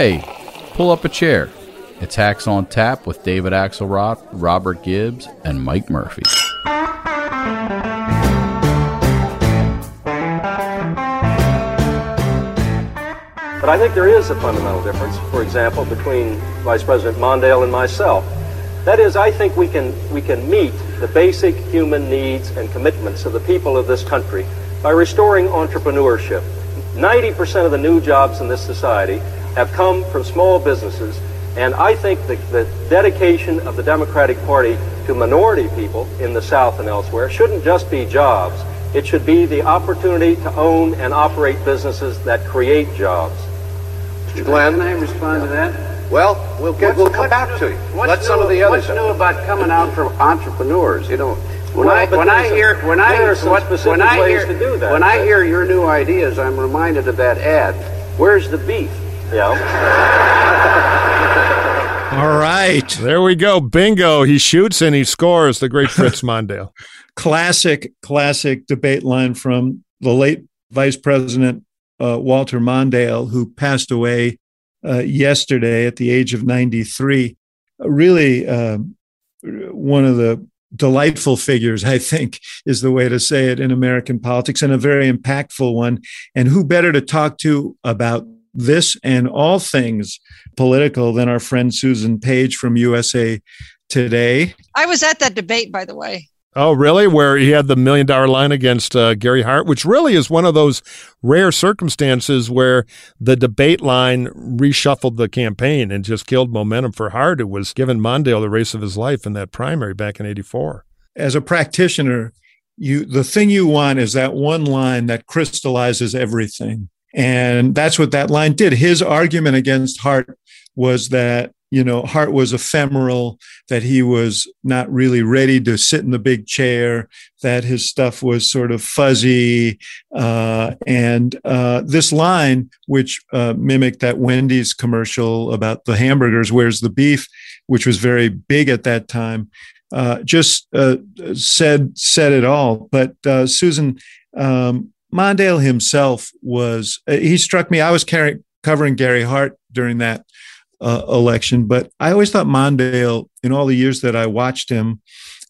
Hey, pull up a chair. It's Hacks on Tap with David Axelrod, Robert Gibbs, and Mike Murphy. But I think there is a fundamental difference, for example, between Vice President Mondale and myself. That is, I think we can, we can meet the basic human needs and commitments of the people of this country by restoring entrepreneurship. 90% of the new jobs in this society have come from small businesses, and I think the, the dedication of the Democratic Party to minority people in the South and elsewhere shouldn't just be jobs. It should be the opportunity to own and operate businesses that create jobs. Mr. Glenn? Can I respond to that? Well, we'll get, we'll come what's- back to you. What's Let new, some of the others. What's new about coming out from entrepreneurs? You know, when Well, I but when I hear when I there are some what- specific when I ways hear to do that. when I hear your new ideas, I'm reminded of that ad. Where's the beef? Yeah. All right. There we go. Bingo. He shoots and he scores. The great Fritz Mondale. Classic, classic debate line from the late Vice President uh, Walter Mondale, who passed away uh, yesterday at the age of 93. Uh, Really, um, one of the delightful figures, I think, is the way to say it in American politics, and a very impactful one. And who better to talk to about this and all things political than our friend Susan Page from USA Today? I was at that debate, by the way. Oh, really? Where he had the million dollar line against uh, Gary Hart, which really is one of those rare circumstances where the debate line reshuffled the campaign and just killed momentum for Hart, who was giving Mondale the race of his life in that primary back in 84. as a practitioner, you the thing you want is that one line that crystallizes everything. And that's what that line did. His argument against Hart was that, you know, Hart was ephemeral, that he was not really ready to sit in the big chair, that his stuff was sort of fuzzy. Uh, and uh, this line, which uh, mimicked that Wendy's commercial about the hamburgers, where's the beef, which was very big at that time, uh, just uh, said said it all. But uh, Susan um, Mondale himself was uh, he struck me. I was carrying, covering Gary Hart during that uh, election, but I always thought Mondale, in all the years that I watched him,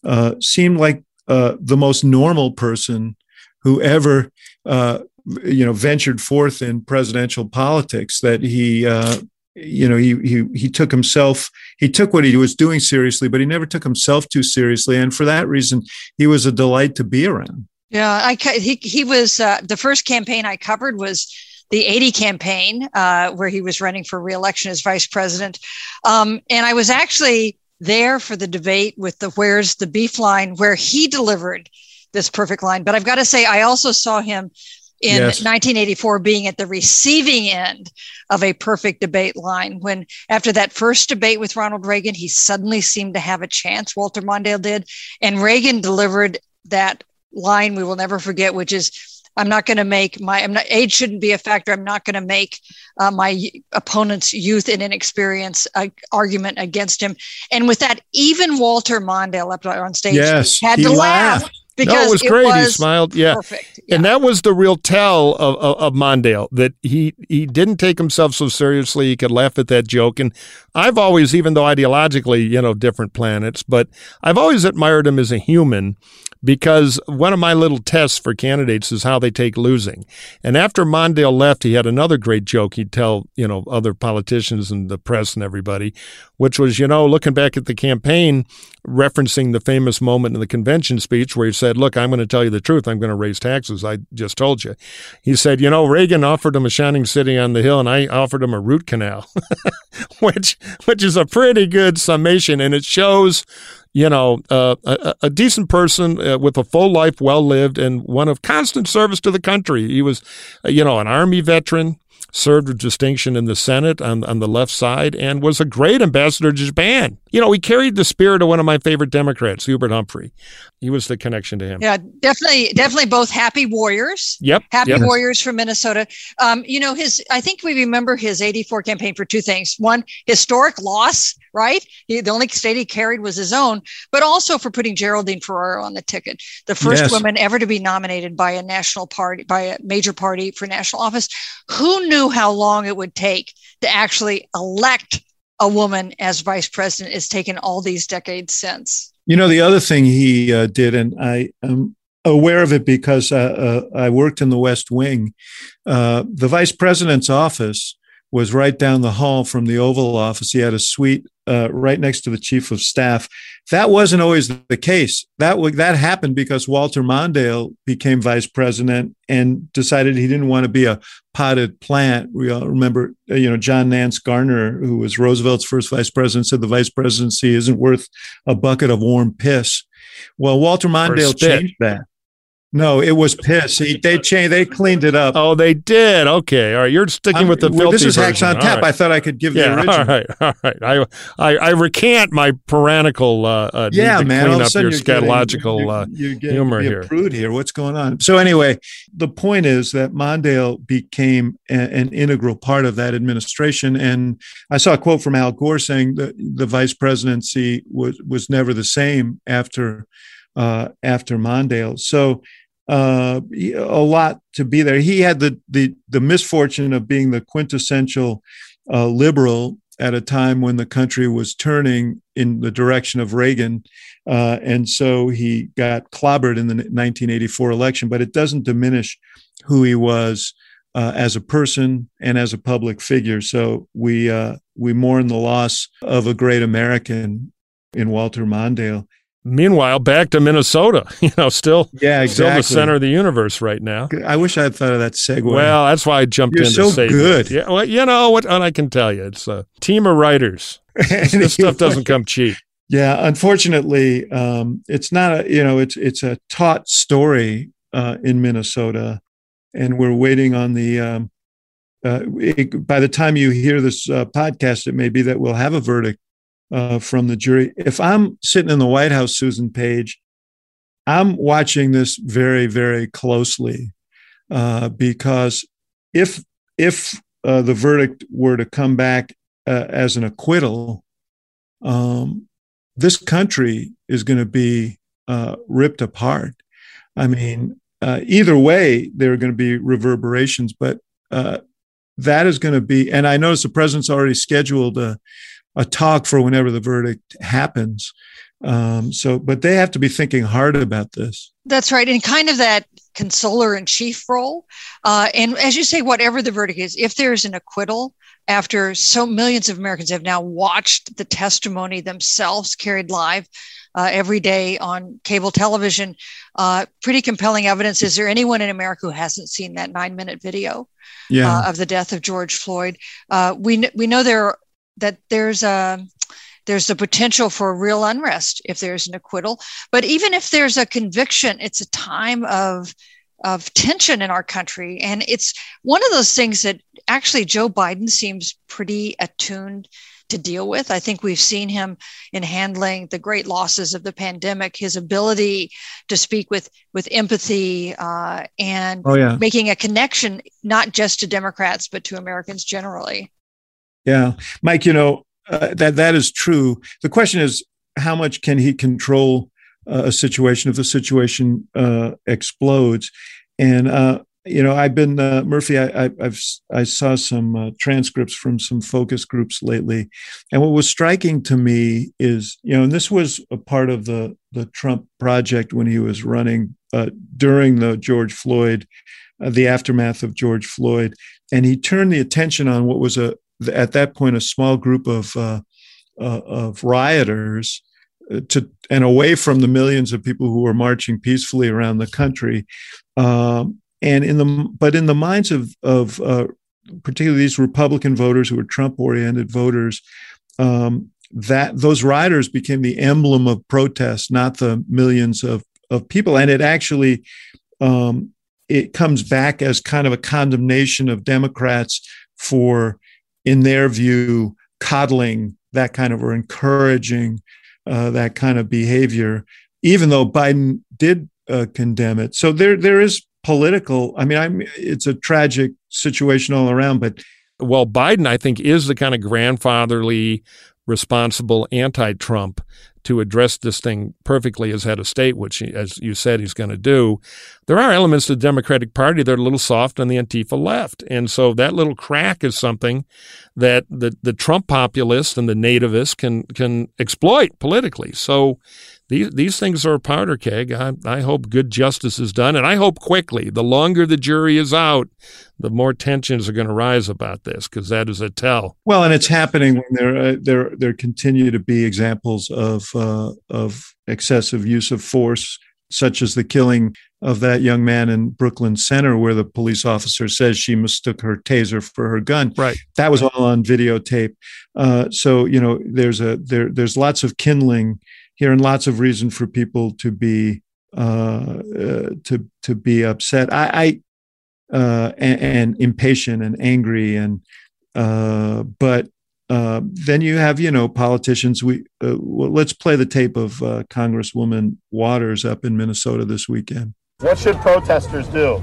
uh, seemed like uh, the most normal person who ever. Uh, you know, ventured forth in presidential politics. That he, uh, you know, he he he took himself he took what he was doing seriously, but he never took himself too seriously, and for that reason, he was a delight to be around. Yeah, I he he was uh, the first campaign I covered was the 80 campaign uh, where he was running for reelection as vice president, um, and I was actually there for the debate with the "Where's the beef?" line where he delivered this perfect line. But I've got to say, I also saw him in Yes. 1984 being at the receiving end of a perfect debate line when after that first debate with Ronald Reagan he suddenly seemed to have a chance Walter Mondale did and Reagan delivered that line we will never forget which is I'm not going to make my I'm not, age shouldn't be a factor I'm not going to make uh, my opponent's youth and inexperience uh, argument against him and with that even Walter Mondale up on stage Yes, had to laugh laughed. because no, it was great. he smiled. Yeah. perfect And that was the real tell of, of, of Mondale that he he didn't take himself so seriously. He could laugh at that joke. And I've always, even though ideologically, you know, different planets, but I've always admired him as a human because one of my little tests for candidates is how they take losing. And after Mondale left, he had another great joke he'd tell, you know, other politicians and the press and everybody, which was, you know, looking back at the campaign, referencing the famous moment in the convention speech where he said, Look, I'm going to tell you the truth. I'm going to raise taxes. I just told you. He said, You know, Reagan offered him a shining city on the hill, and I offered him a root canal, which, which is a pretty good summation. And it shows you know, uh, a, a decent person uh, with a full life, well lived, and one of constant service to the country. He was, uh, you know, an Army veteran, served with distinction in the Senate on, on the left side, and was a great ambassador to Japan. You know, he carried the spirit of one of my favorite Democrats, Hubert Humphrey. He was the connection to him. Yeah, definitely, definitely both happy warriors. Yep. Happy yep. warriors from Minnesota. Um, you know, his I think we remember his 84 campaign for two things. One, historic loss right? He, the only state he carried was his own, but also for putting Geraldine Ferraro on the ticket, the first Yes. woman ever to be nominated by a national party, by a major party for national office. Who knew how long it would take to actually elect a woman as vice president? It's taken all these decades since. You know, the other thing he uh, did, and I am aware of it because uh, uh, I worked in the West Wing. Uh, the vice president's office was right down the hall from the Oval Office. He had a suite uh, right next to the chief of staff. That wasn't always the case. That w- that happened because Walter Mondale became vice president and decided he didn't want to be a potted plant. We all remember, uh, you know, John Nance Garner, who was Roosevelt's first vice president, said the vice presidency isn't worth a bucket of warm piss. Well, Walter Mondale changed that. No, it was piss. He, they changed. They cleaned it up. Oh, they did. Okay, all right. You're sticking I'm- with the well, filthy this is hacks on tap. right. I thought I could give the original. all right, all right. I, I, I recant my tyrannical. Uh, uh, need Yeah, to man. Clean All up your you're getting- scatological. you're- uh, you're getting humor to be here. Prude here. What's going on? So anyway, the point is that Mondale became a- an integral part of that administration, and I saw a quote from Al Gore saying that the vice presidency was was never the same after uh, after Mondale. So. Uh, a lot to be there. He had the the the misfortune of being the quintessential uh, liberal at a time when the country was turning in the direction of Reagan, uh, and so he got clobbered in the 1984 election. But it doesn't diminish who he was uh, as a person and as a public figure. So we uh, we mourn the loss of a great American in Walter Mondale. Meanwhile, back to Minnesota. You know, still, Yeah, still the center of the universe right now. I wish I had thought of that segue. Well, that's why I jumped You're in so to say good. that. Yeah, well, you know what? And I can tell you, it's a team of writers. This, this stuff doesn't come cheap. Yeah, unfortunately, um, it's not a you know it's it's a taught story uh, in Minnesota, and we're waiting on the. Um, uh, it, by the time you hear this uh, podcast, it may be that we'll have a verdict uh, from the jury. If I'm sitting in the White House, Susan Page, I'm watching this very very closely uh, because if if uh, the verdict were to come back uh, as an acquittal. Um, this country is going to be uh, ripped apart. I mean, uh, either way, there are going to be reverberations, but that is going to be. And I notice the president's already scheduled a, a talk for whenever the verdict happens. Um, so, but they have to be thinking hard about this. That's right. And kind of that consoler in chief role. Uh, and as you say, whatever the verdict is, if there's an acquittal, after so millions of Americans have now watched the testimony themselves carried live uh, every day on cable television, uh, pretty compelling evidence. Is there anyone in America who hasn't seen that nine minute video Yeah. uh, of the death of George Floyd? Uh, we, we know there that there's a there's the potential for real unrest if there's an acquittal. But even if there's a conviction, it's a time of of tension in our country, and it's one of those things that actually Joe Biden seems pretty attuned to deal with. I think we've seen him in handling the great losses of the pandemic, his ability to speak with with empathy uh, and oh yeah. making a connection not just to Democrats but to Americans generally. Yeah, Mike. You know uh, that that is true. The question is, how much can he control uh, a situation if the situation uh, explodes? And uh, you know, I've been uh, Murphy. I, I, I've I saw some uh, transcripts from some focus groups lately, and what was striking to me is, you know, and this was a part of the the Trump project when he was running during the George Floyd, the aftermath of George Floyd, and he turned the attention on what was a at that point a small group of uh, uh, of rioters uh, to and away from the millions of people who were marching peacefully around the country, um, and in the but in the minds of of uh, particularly these Republican voters who were Trump oriented voters. Um, that those rioters became the emblem of protest, not the millions of, of people. And it actually um, it comes back as kind of a condemnation of Democrats for in their view, coddling that kind of or encouraging uh, that kind of behavior, even though Biden did uh, condemn it. So there, there is political. I mean, I'm. It's a tragic situation all around, but Well, Biden, I think, is the kind of grandfatherly responsible anti Trump to address this thing perfectly as head of state, which, as you said, he's going to do. There are elements of the Democratic Party that are a little soft on the Antifa left. And so that little crack is something that the, the Trump populists and the nativists can, can exploit politically. So these these things are a powder keg. I, I hope good justice is done, and I hope quickly. The longer the jury is out, the more tensions are going to rise about this because that is a tell. Well, and it's happening when there uh, there there continue to be examples of uh, of excessive use of force, such as the killing of that young man in Brooklyn Center, where the police officer says she mistook her taser for her gun. Right. That was all on videotape. Uh, so you know, there's a there there's lots of kindling and lots of reason for people to be uh, uh, to to be upset. I, I uh, and, and, impatient and angry and uh, but uh, then you have you know politicians. We uh, well, let's play the tape of Congresswoman Waters up in Minnesota this weekend. What should protesters do?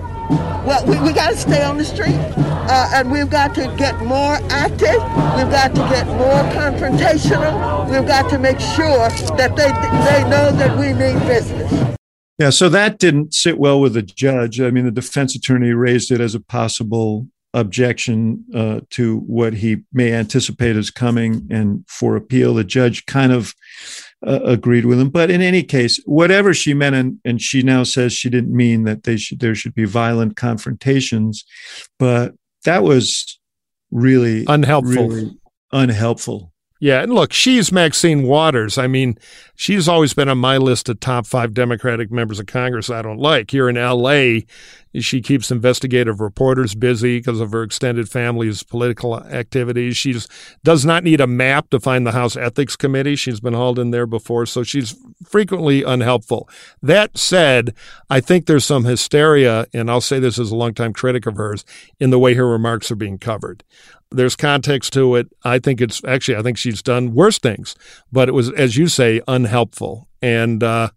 Well, we, we got to stay on the street, uh, and we've got to get more active. We've got to get more confrontational. We've got to make sure that they they know that we mean business. Yeah, so that didn't sit well with the judge. I mean, the defense attorney raised it as a possible objection uh, to what he may anticipate is coming, and for appeal, the judge kind of uh, agreed with him. But in any case, whatever she meant, and, and she now says she didn't mean that they should there should be violent confrontations, but that was really unhelpful. Really unhelpful. Yeah, and look, she's Maxine Waters. I mean, she's always been on my list of top five Democratic members of Congress I don't like. Here in L.A., she keeps investigative reporters busy because of her extended family's political activities. She does not need a map to find the House Ethics Committee. She's been hauled in there before, so she's frequently unhelpful. That said, I think there's some hysteria, and I'll say this as a longtime critic of hers, in the way her remarks are being covered. There's context to it. I think it's actually, I think she's done worse things, but it was, as you say, unhelpful. And uh,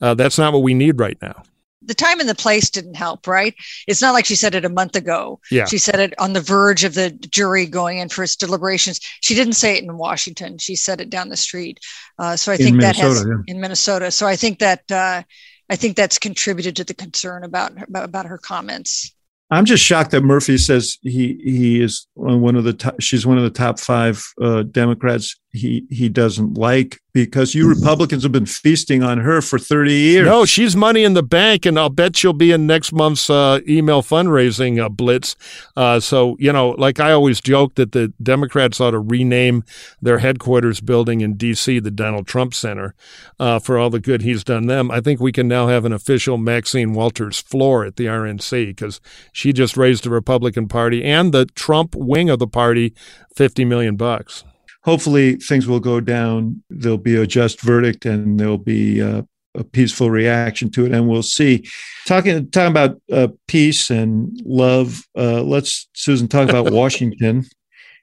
uh, that's not what we need right now. The time and the place didn't help, right? It's not like she said it a month ago. Yeah. She said it on the verge of the jury going in for its deliberations. She didn't say it in Washington. She said it down the street. Uh, so I think that has yeah. in Minnesota. So I think that uh, I think that's contributed to the concern about about, about her comments. I'm just shocked that Murphy says he he is one of the top, she's one of the top five uh, Democrats he he doesn't like because you Republicans have been feasting on her for 30 years. No, she's money in the bank, and I'll bet she'll be in next month's uh, email fundraising uh, blitz. Uh, so, you know, like I always joke that the Democrats ought to rename their headquarters building in D.C. the Donald Trump Center uh, for all the good he's done them. I think we can now have an official Maxine Walters floor at the RNC because she just raised the Republican Party and the Trump wing of the party 50 million bucks hopefully things will go down. There'll be a just verdict and there'll be uh, a peaceful reaction to it, and we'll see. Talking talking about uh, peace and love. Uh, let's Susan talk about Washington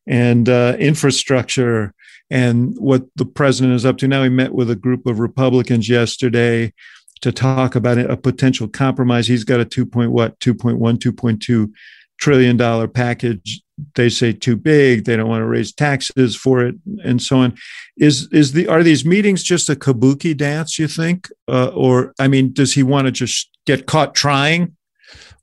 and uh, infrastructure and what the president is up to now. He met with a group of Republicans yesterday to talk about a potential compromise. He's got a two point what two point one two point two trillion dollar package they say too big they don't want to raise taxes for it and so on. Is is the are these meetings just a kabuki dance you think? Uh, or i mean does he want to just get caught trying?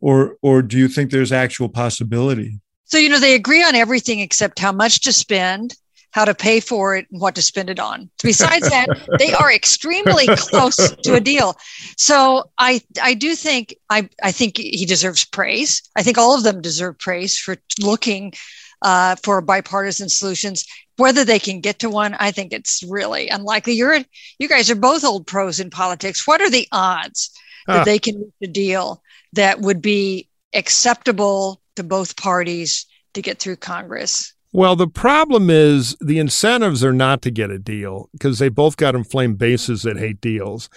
Or or do you think there's actual possibility? So you know they agree on everything except how much to spend how to pay for it and what to spend it on. Besides that, they are extremely close to a deal. So I I do think I I think he deserves praise. I think all of them deserve praise for looking uh, for bipartisan solutions. Whether they can get to one, I think it's really unlikely. You're you guys are both old pros in politics. What are the odds that they can reach a deal that would be acceptable to both parties to get through Congress? Well, the problem is the incentives are not to get a deal because they both got inflamed bases that hate deals.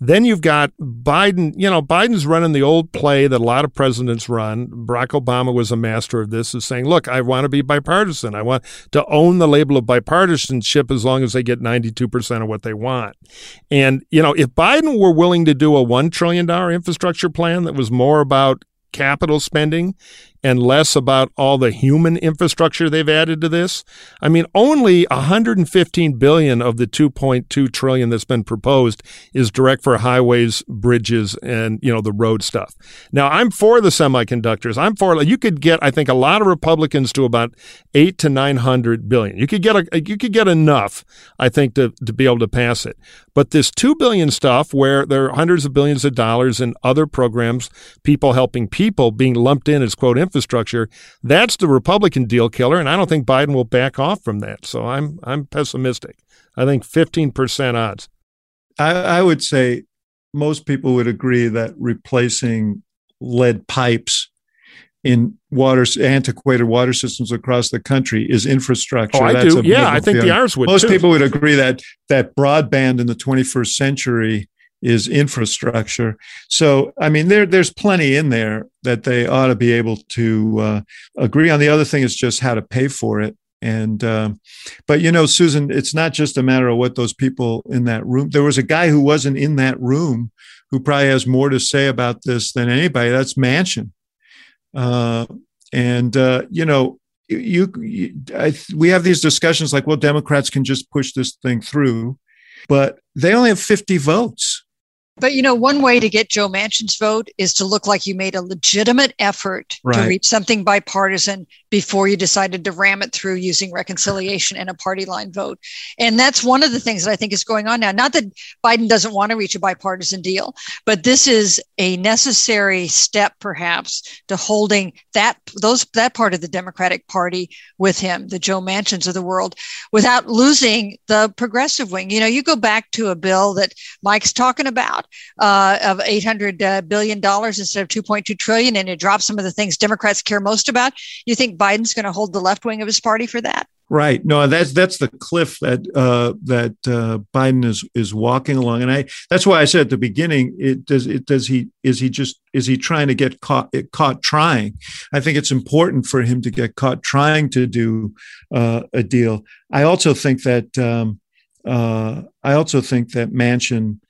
Then you've got Biden. You know, Biden's running the old play that a lot of presidents run. Barack Obama was a master of this, is saying, look, I want to be bipartisan. I want to own the label of bipartisanship as long as they get 92% of what they want. And, you know, if Biden were willing to do a $1 trillion infrastructure plan that was more about capital spending and less about all the human infrastructure they've added to this. I mean, only 115 billion of the 2.2 trillion that's been proposed is direct for highways, bridges, and you know the road stuff. Now, I'm for the semiconductors. I'm for you could get, I think, a lot of Republicans to about eight to nine hundred billion. You could get a, you could get enough, I think, to to be able to pass it. But this two billion stuff, where there are hundreds of billions of dollars in other programs, people helping people being lumped in as quote that's the Republican deal killer, and I don't think Biden will back off from that. So I'm I'm pessimistic. I think 15% odds. I, I would say most people would agree that replacing lead pipes in water antiquated water systems across the country is infrastructure. Oh, I That's do. Yeah, I think the ours would. Most too. people would agree that that broadband in the 21st century is infrastructure. So, I mean, there there's plenty in there that they ought to be able to uh, agree on. The other thing is just how to pay for it. And, um, but you know, Susan, it's not just a matter of what those people in that room. There was a guy who wasn't in that room who probably has more to say about this than anybody. That's Manchin. Uh, and uh, you know, you, you I, we have these discussions like, well, Democrats can just push this thing through, but they only have 50 votes. But you know, one way to get Joe Manchin's vote is to look like you made a legitimate effort Right. to reach something bipartisan before you decided to ram it through using reconciliation and a party line vote. And that's one of the things that I think is going on now. Not that Biden doesn't want to reach a bipartisan deal, but this is a necessary step perhaps to holding that those that part of the Democratic Party with him, the Joe Manchins of the world, without losing the progressive wing. You know, you go back to a bill that Mike's talking about uh, of eight hundred uh, billion dollars instead of two point two trillion, and it drops some of the things Democrats care most about. You think Biden's going to hold the left wing of his party for that? Right. No, that's that's the cliff that uh, that uh, Biden is is walking along, and I that's why I said at the beginning, it does it does he is he just is he trying to get caught caught trying? I think it's important for him to get caught trying to do uh, a deal. I also think that um, uh, I also think that Manchin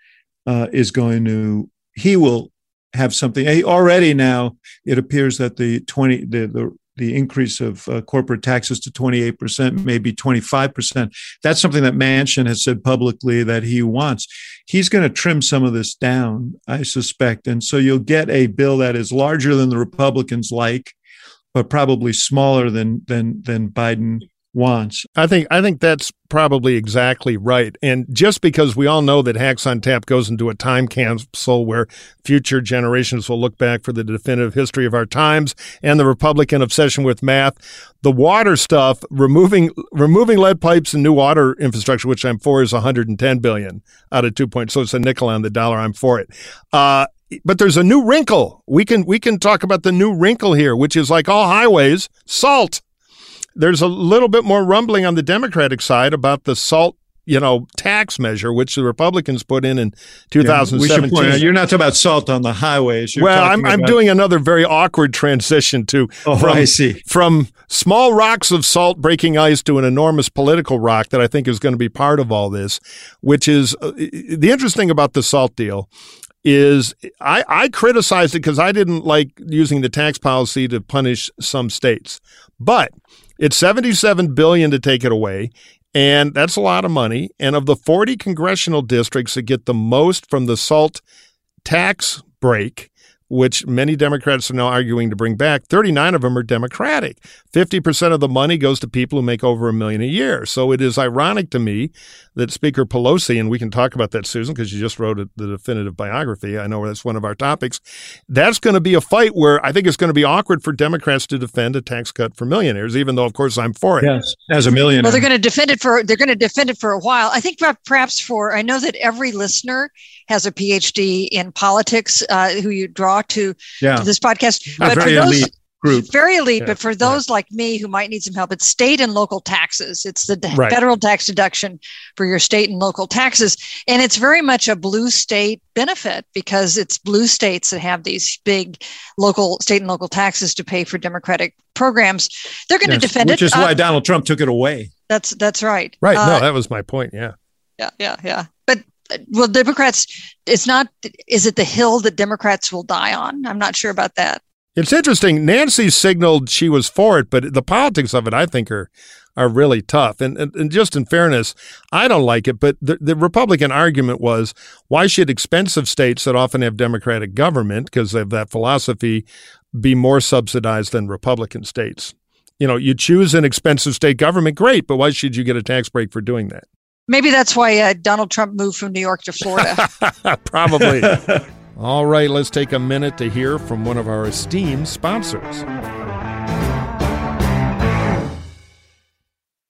uh, is going to he will have something. Already now it appears that the twenty the the the increase of uh, corporate taxes to 28%, maybe 25%. That's something that Manchin has said publicly that he wants. He's going to trim some of this down, I suspect. And so you'll get a bill that is larger than the Republicans like, but probably smaller than than than Biden wants. I think I think that's probably exactly right. And just because we all know that Hacks on Tap goes into a time capsule where future generations will look back for the definitive history of our times and the Republican obsession with math, the water stuff, removing removing lead pipes and new water infrastructure, which I'm for, is 110 billion out of two points. So it's a nickel on the dollar. I'm for it. Uh, but there's a new wrinkle. We can we can talk about the new wrinkle here, which is like all highways, salt there's a little bit more rumbling on the Democratic side about the salt, you know, tax measure, which the Republicans put in in Yeah, we 2017. point out, you're not talking about salt on the highways. You're well, I'm, I'm about- doing another very awkward transition to Oh, from, I see. from small rocks of salt breaking ice to an enormous political rock that I think is going to be part of all this, which is uh, the interesting about the salt deal is I, I criticized it because I didn't like using the tax policy to punish some states. But it's 77 billion to take it away. And that's a lot of money. And of the 40 congressional districts that get the most from the SALT tax break, which many Democrats are now arguing to bring back, 39 of them are Democratic. 50% of the money goes to people who make over a million a year. So it is ironic to me that Speaker Pelosi, and we can talk about that, Susan, because you just wrote a, the definitive biography. I know that's one of our topics. That's going to be a fight where I think it's going to be awkward for Democrats to defend a tax cut for millionaires, even though, of course, I'm for it. Yes, as a millionaire. Well, they're going to defend it for they're going to defend it for a while. I think perhaps for I know that every listener has a PhD in politics uh, who you draw to, yeah. to this podcast. A very elite group. Very elite, Yeah, but for those like me who might need some help, it's state and local taxes. It's the Right. federal tax deduction for your state and local taxes. And it's very much a blue state benefit because it's blue states that have these big local, state and local taxes to pay for Democratic programs. They're going to Yes, defend which it. is Uh, why Donald Trump took it away. that's that's right. Right. Uh, no, that was my point. Yeah. yeah, yeah, yeah. Well, Democrats, it's not. Is it the hill that Democrats will die on? I'm not sure about that. It's interesting. Nancy signaled she was for it, but the politics of it, I think, are are really tough. And, and, and just in fairness, I don't like it. But the, the Republican argument was why should expensive states that often have Democratic government, because they have that philosophy, be more subsidized than Republican states? You know, you choose an expensive state government, great, but why should you get a tax break for doing that? Maybe that's why uh, Donald Trump moved from New York to Florida. Probably. All right, let's take a minute to hear from one of our esteemed sponsors.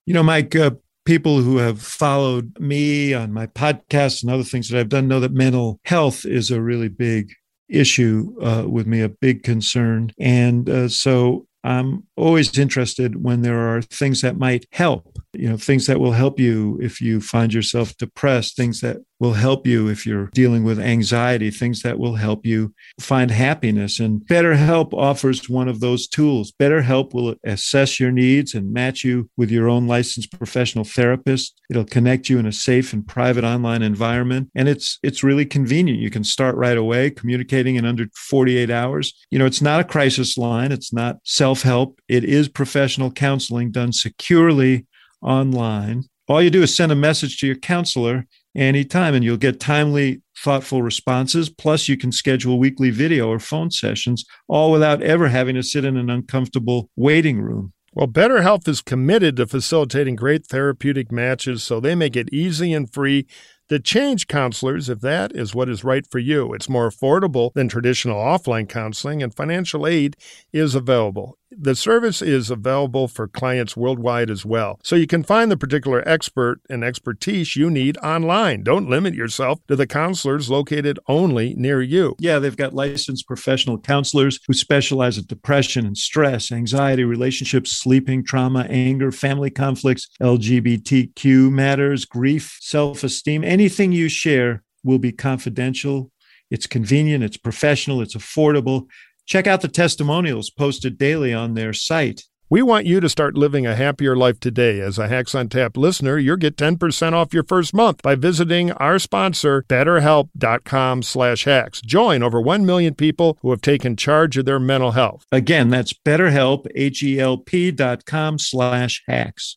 You know, Mike, uh, people who have followed me on my podcast and other things that I've done know that mental health is a really big issue uh, with me, a big concern. And uh, so I'm always interested when there are things that might help, you know, things that will help you if you find yourself depressed, things that will help you if you're dealing with anxiety, things that will help you find happiness. And BetterHelp offers one of those tools. BetterHelp will assess your needs and match you with your own licensed professional therapist. It'll connect you in a safe and private online environment. And it's it's really convenient. You can start right away communicating in under 48 hours. You know, it's not a crisis line, it's not self-help. It is professional counseling done securely online. All you do is send a message to your counselor anytime and you'll get timely thoughtful responses plus you can schedule weekly video or phone sessions all without ever having to sit in an uncomfortable waiting room well, BetterHelp is committed to facilitating great therapeutic matches so they make it easy and free to change counselors if that is what is right for you. It's more affordable than traditional offline counseling, and financial aid is available. The service is available for clients worldwide as well. So you can find the particular expert and expertise you need online. Don't limit yourself to the counselors located only near you. Yeah, they've got licensed professional counselors who specialize in depression and stress, anxiety, relationships, sleeping, trauma, anger, family conflicts, LGBTQ matters, grief, self esteem. Anything you share will be confidential. It's convenient, it's professional, it's affordable. Check out the testimonials posted daily on their site. We want you to start living a happier life today. As a Hacks on Tap listener, you'll get 10% off your first month by visiting our sponsor, betterhelp.com slash hacks. Join over 1 million people who have taken charge of their mental health. Again, that's betterhelp, H-E-L-P dot com slash hacks.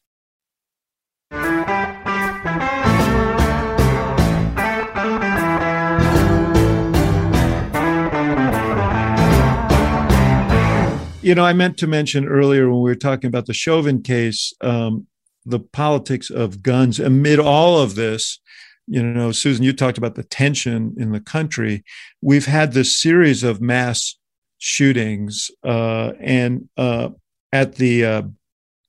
You know, I meant to mention earlier when we were talking about the Chauvin case, um, the politics of guns amid all of this. You know, Susan, you talked about the tension in the country. We've had this series of mass shootings, uh, and uh, at the uh,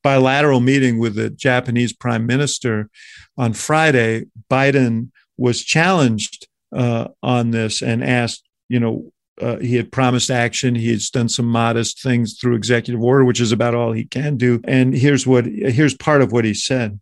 bilateral meeting with the Japanese prime minister on Friday, Biden was challenged uh, on this and asked, you know, uh, he had promised action. He has done some modest things through executive order, which is about all he can do. And here's what here's part of what he said.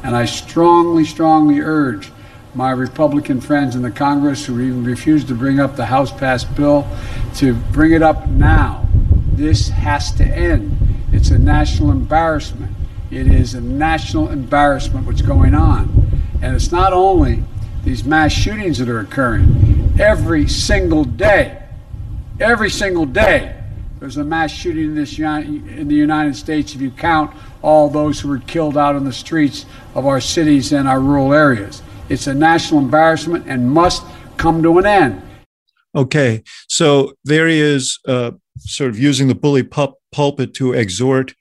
And I strongly, strongly urge my Republican friends in the Congress who even refuse to bring up the House passed bill to bring it up now. This has to end. It's a national embarrassment. It is a national embarrassment what's going on. And it's not only these mass shootings that are occurring every single day every single day there's a mass shooting in this in the United States if you count all those who were killed out in the streets of our cities and our rural areas. It's a national embarrassment and must come to an end. Okay, so there he is, uh, sort of using the bully pulpit to exhort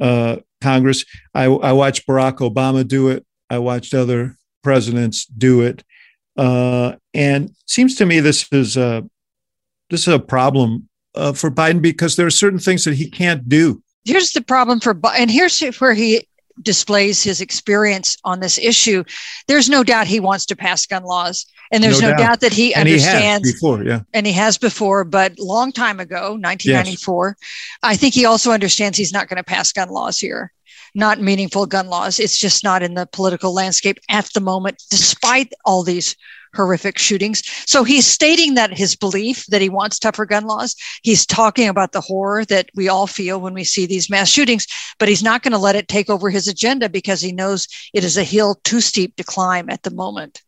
uh, Congress. I, I, watched Barack Obama do it. I watched other presidents do it, uh, and seems to me this is uh, this is a problem uh, for Biden because there are certain things that he can't do. Here's the problem for Biden, and here's where he displays his experience on this issue. There's no doubt he wants to pass gun laws, and there's no, no doubt. doubt. that he and understands he before, yeah, and he has before, but long time ago, 1994. Yes. I think he also understands he's not going to pass gun laws here not meaningful gun laws. It's just not in the political landscape at the moment, despite all these horrific shootings. So he's stating that his belief that he wants tougher gun laws. He's talking about the horror that we all feel when we see these mass shootings, but he's not going to let it take over his agenda because he knows it is a hill too steep to climb at the moment.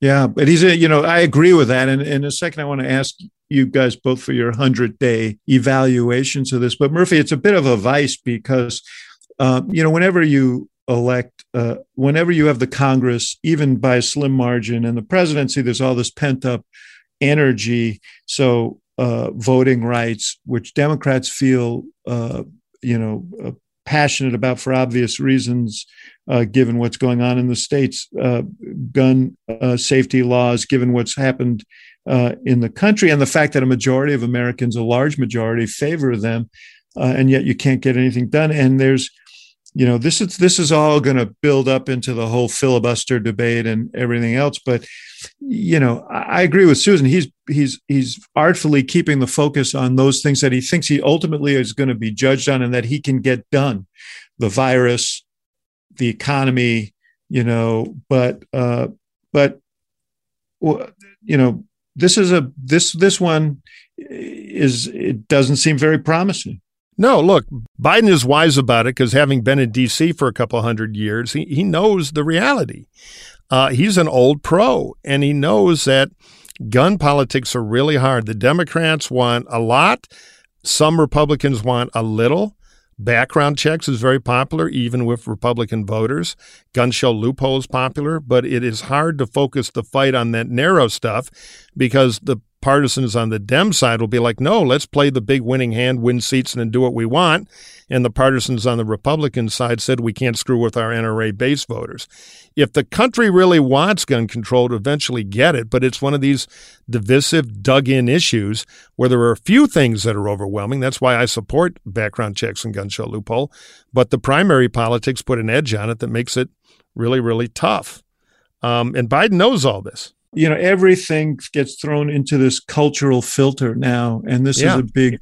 Yeah, but he's a, you know, I agree with that. And in a second, I want to ask you guys both for your 100 day evaluations of this. But Murphy, it's a bit of a vice because, uh, you know, whenever you elect, uh, whenever you have the Congress, even by a slim margin, and the presidency, there's all this pent up energy. So, uh, voting rights, which Democrats feel, uh, you know, uh, passionate about for obvious reasons, uh, given what's going on in the states, uh, gun uh, safety laws, given what's happened in the country, and the fact that a majority of Americans, a large majority, favor them, and yet you can't get anything done. And there's, you know, this is this is all going to build up into the whole filibuster debate and everything else. But you know, I, agree with Susan. He's he's he's artfully keeping the focus on those things that he thinks he ultimately is going to be judged on and that he can get done. The virus, the economy, you know, but uh, but you know, this is a this this one is it doesn't seem very promising. No, look, Biden is wise about it because having been in D.C. for a couple hundred years, he, he knows the reality. Uh, he's an old pro, and he knows that gun politics are really hard. The Democrats want a lot, some Republicans want a little. Background checks is very popular, even with Republican voters. Gun show loophole is popular, but it is hard to focus the fight on that narrow stuff because the partisans on the Dem side will be like, no, let's play the big winning hand, win seats, and then do what we want. And the partisans on the Republican side said we can't screw with our NRA base voters. If the country really wants gun control to eventually get it, but it's one of these divisive, dug in issues where there are a few things that are overwhelming. That's why I support background checks and gun show loophole. But the primary politics put an edge on it that makes it really, really tough. Um, and Biden knows all this you know everything gets thrown into this cultural filter now and this yeah. is a big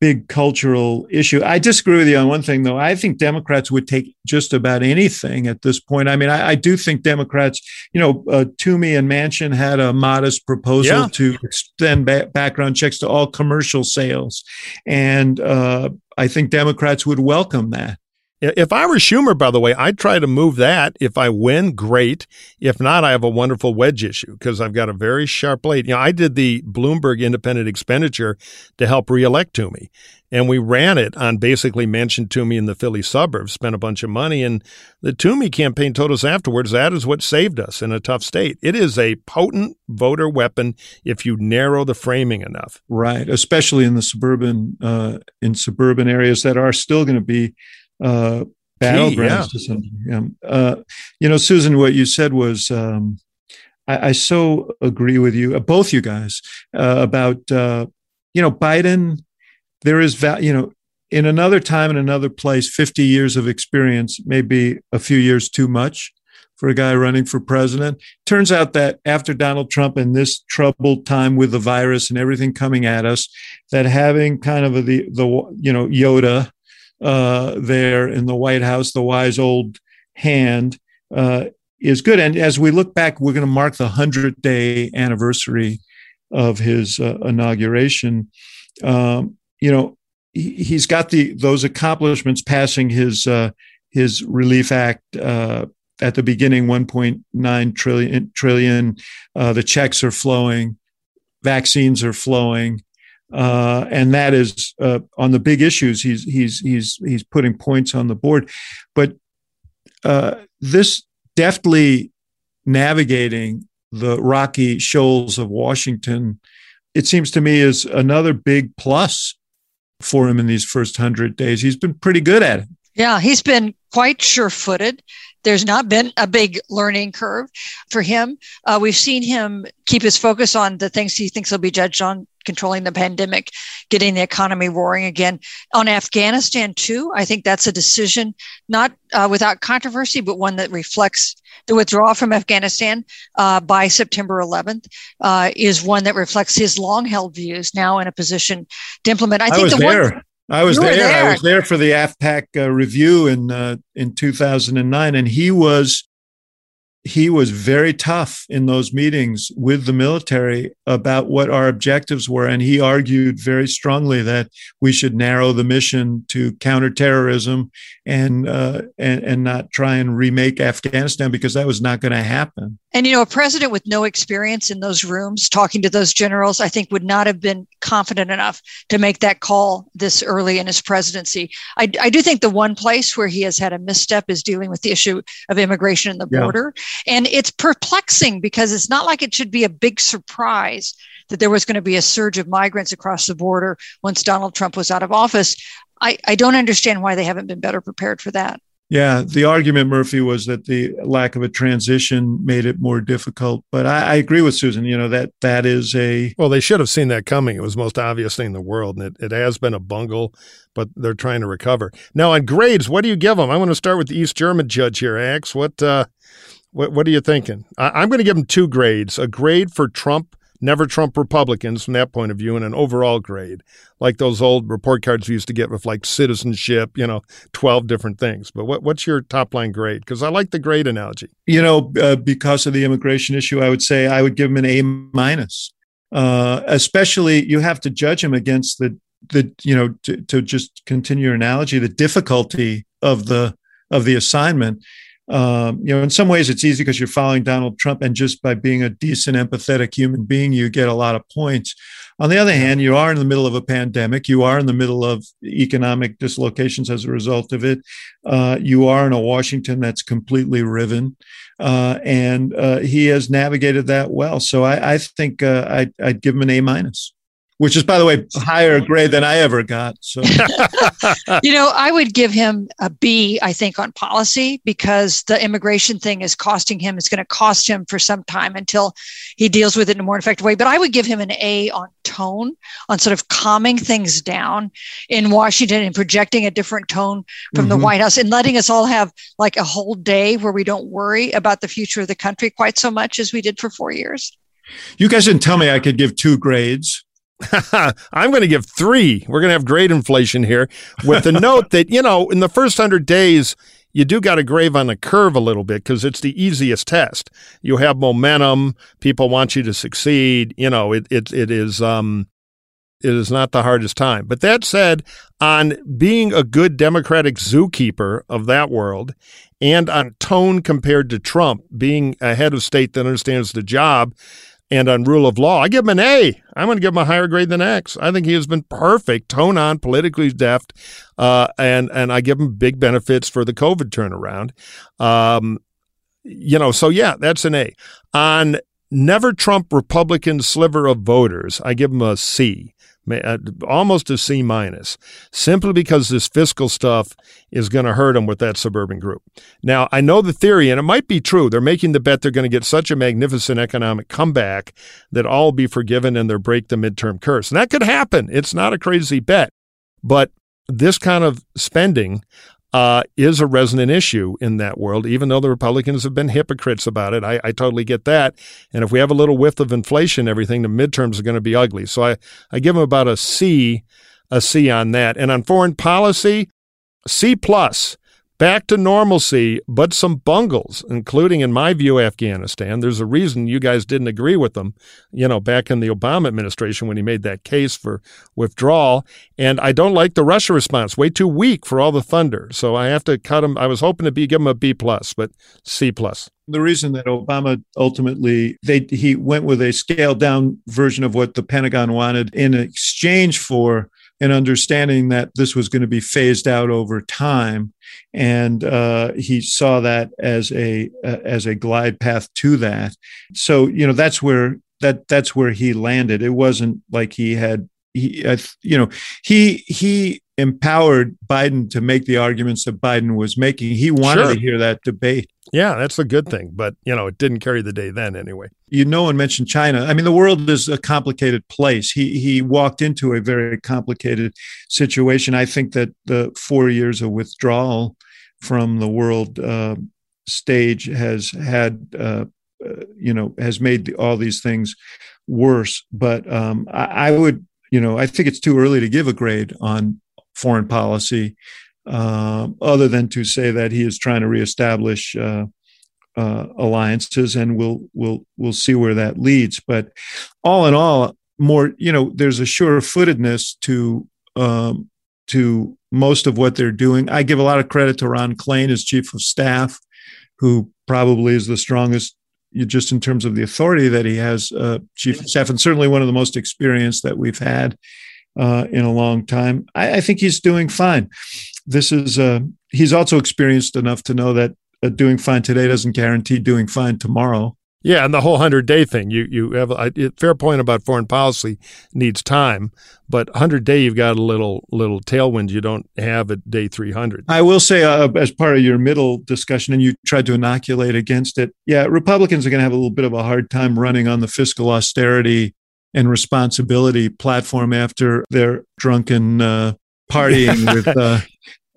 big cultural issue. I disagree with you on one thing though. I think democrats would take just about anything at this point. I mean i, I do think democrats you know uh, toomey and manchin had a modest proposal yeah. to extend ba- background checks to all commercial sales. And uh, i think democrats would welcome that if I were Schumer, by the way, I'd try to move that. If I win, great. If not, I have a wonderful wedge issue because I've got a very sharp blade. You know, I did the Bloomberg independent expenditure to help reelect Toomey. And we ran it on basically Manchin Toomey in the Philly suburbs, spent a bunch of money. And the Toomey campaign told us afterwards that is what saved us in a tough state. It is a potent voter weapon if you narrow the framing enough. Right. Especially in the suburban, uh, in suburban areas that are still going to be uh, battlegrounds yeah. to yeah. uh, you know, Susan, what you said was um, I, I, so agree with you, uh, both you guys, uh, about uh, you know Biden. There is, va- you know, in another time in another place, fifty years of experience may be a few years too much for a guy running for president. Turns out that after Donald Trump and this troubled time with the virus and everything coming at us, that having kind of a, the the you know Yoda uh, there in the White House, the wise old hand, uh, is good. And as we look back, we're going to mark the 100 day anniversary of his uh, inauguration. Um, you know, he, has got the those accomplishments passing his uh, his Relief Act uh, at the beginning 1.9 trillion trillion uh, the checks are flowing vaccines are flowing uh, and that is uh, on the big issues. He's he's he's he's putting points on the board, but uh, this deftly navigating the rocky shoals of Washington, it seems to me, is another big plus for him in these first hundred days. He's been pretty good at it. Yeah, he's been quite sure-footed. There's not been a big learning curve for him. Uh, we've seen him keep his focus on the things he thinks he'll be judged on controlling the pandemic, getting the economy roaring again. On Afghanistan, too, I think that's a decision not uh, without controversy, but one that reflects the withdrawal from Afghanistan uh, by September 11th uh, is one that reflects his long held views now in a position to implement. I, I think the there. one. I was there. there. I was there for the AfPak uh, review in uh, in 2009, and he was he was very tough in those meetings with the military about what our objectives were. And he argued very strongly that we should narrow the mission to counterterrorism and, uh, and, and not try and remake Afghanistan because that was not going to happen. And, you know, a president with no experience in those rooms talking to those generals, I think would not have been confident enough to make that call this early in his presidency. I, I do think the one place where he has had a misstep is dealing with the issue of immigration and the border. Yeah. And it's perplexing because it's not like it should be a big surprise that there was going to be a surge of migrants across the border once Donald Trump was out of office. I, I don't understand why they haven't been better prepared for that. Yeah, the argument, Murphy, was that the lack of a transition made it more difficult. But I, I, agree with Susan. You know that that is a well, they should have seen that coming. It was the most obvious thing in the world, and it, it has been a bungle. But they're trying to recover now. On grades, what do you give them? I'm going to start with the East German judge here, Axe. What uh, what, what are you thinking? I, am going to give him two grades: a grade for Trump never Trump Republicans from that point of view, and an overall grade, like those old report cards we used to get with like citizenship, you know, 12 different things. But what, what's your top line grade? Because I like the grade analogy. You know, uh, because of the immigration issue, I would say I would give him an A minus. Uh, especially, you have to judge him against the the you know to, to just continue your analogy, the difficulty of the of the assignment um, you know, in some ways it's easy because you're following Donald Trump, and just by being a decent, empathetic human being, you get a lot of points. On the other hand, you are in the middle of a pandemic. You are in the middle of economic dislocations as a result of it. Uh, you are in a Washington that's completely riven, uh, and uh, he has navigated that well. So I, I think uh, I'd, I'd give him an A minus which is, by the way, higher grade than I ever got. So, you know, I would give him a B, I think, on policy because the immigration thing is costing him, it's going to cost him for some time until he deals with it in a more effective way. But I would give him an A on tone, on sort of calming things down in Washington and projecting a different tone from mm-hmm. the White House and letting us all have like a whole day where we don't worry about the future of the country quite so much as we did for four years. You guys didn't tell me I could give two grades. I'm going to give three. We're going to have great inflation here with the note that, you know, in the first 100 days, you do got to grave on the curve a little bit because it's the easiest test. You have momentum. People want you to succeed. You know, it, it, it is, um, it is not the hardest time. But that said, on being a good Democratic zookeeper of that world and on tone compared to Trump, being a head of state that understands the job, and on rule of law, I give him an A. I'm going to give him a higher grade than Axe. I think he has been perfect, tone on, politically deft, uh, and and I give him big benefits for the COVID turnaround. Um, you know, so yeah, that's an A. On never Trump Republican sliver of voters, I give him a C. Uh, almost a C minus, simply because this fiscal stuff is going to hurt them with that suburban group. Now, I know the theory, and it might be true. They're making the bet they're going to get such a magnificent economic comeback that all be forgiven and they'll break the midterm curse. And that could happen. It's not a crazy bet. But this kind of spending uh, is a resonant issue in that world, even though the Republicans have been hypocrites about it. I, I totally get that. And if we have a little whiff of inflation, everything, the midterms are going to be ugly. So I, I give them about a C, a C on that. And on foreign policy, C plus back to normalcy, but some bungles, including, in my view, Afghanistan. There's a reason you guys didn't agree with them, you know, back in the Obama administration when he made that case for withdrawal. And I don't like the Russia response. Way too weak for all the thunder. So I have to cut him. I was hoping to be give him a B plus, but C plus. The reason that Obama ultimately they he went with a scaled down version of what the Pentagon wanted in exchange for an understanding that this was going to be phased out over time and uh, he saw that as a uh, as a glide path to that. So you know that's where that that's where he landed. It wasn't like he had he you know he he empowered Biden to make the arguments that Biden was making. He wanted sure. to hear that debate. Yeah, that's a good thing, but you know, it didn't carry the day then anyway. You no one mentioned China. I mean, the world is a complicated place. He he walked into a very complicated situation. I think that the four years of withdrawal from the world uh, stage has had uh, uh, you know has made the, all these things worse. But um, I, I would you know I think it's too early to give a grade on foreign policy, uh, other than to say that he is trying to reestablish uh, uh, alliances, and we'll we'll we'll see where that leads. But all in all, more you know, there's a sure footedness to um, to most of what they're doing. I give a lot of credit to Ron Klain as chief of staff, who probably is the strongest just in terms of the authority that he has, uh, chief of staff, and certainly one of the most experienced that we've had uh, in a long time. I, I, think he's doing fine. This is uh, he's also experienced enough to know that uh, doing fine today doesn't guarantee doing fine tomorrow. Yeah, and the whole hundred day thing. You you have a fair point about foreign policy needs time, but hundred day you've got a little little tailwind you don't have at day three hundred. I will say, uh, as part of your middle discussion, and you tried to inoculate against it. Yeah, Republicans are going to have a little bit of a hard time running on the fiscal austerity and responsibility platform after their drunken uh, partying with uh,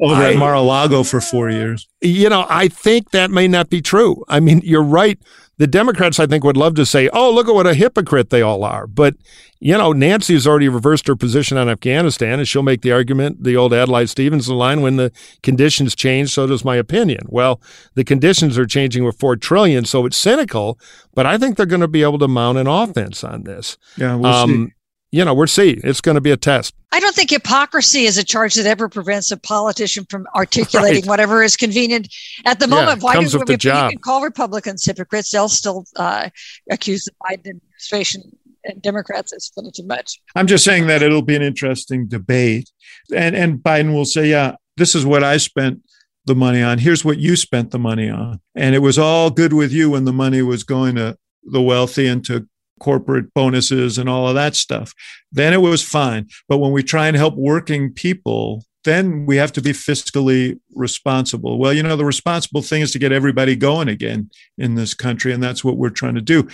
over I, at Mar-a-Lago for four years. You know, I think that may not be true. I mean, you're right. The Democrats, I think, would love to say, oh, look at what a hypocrite they all are. But, you know, Nancy has already reversed her position on Afghanistan, and she'll make the argument, the old Adlai Stevenson line, when the conditions change, so does my opinion. Well, the conditions are changing with 4 trillion, so it's cynical, but I think they're going to be able to mount an offense on this. Yeah, we'll um, see you know, we're see. It's going to be a test. I don't think hypocrisy is a charge that ever prevents a politician from articulating right. whatever is convenient at the moment. Yeah, Why comes do with the job. can call Republicans hypocrites? They'll still uh, accuse the Biden administration and Democrats as little too much. I'm just saying that it'll be an interesting debate, and and Biden will say, "Yeah, this is what I spent." the money on here's what you spent the money on and it was all good with you when the money was going to the wealthy and to corporate bonuses and all of that stuff. Then it was fine. But when we try and help working people, then we have to be fiscally responsible. Well, you know, the responsible thing is to get everybody going again in this country. And that's what we're trying to do.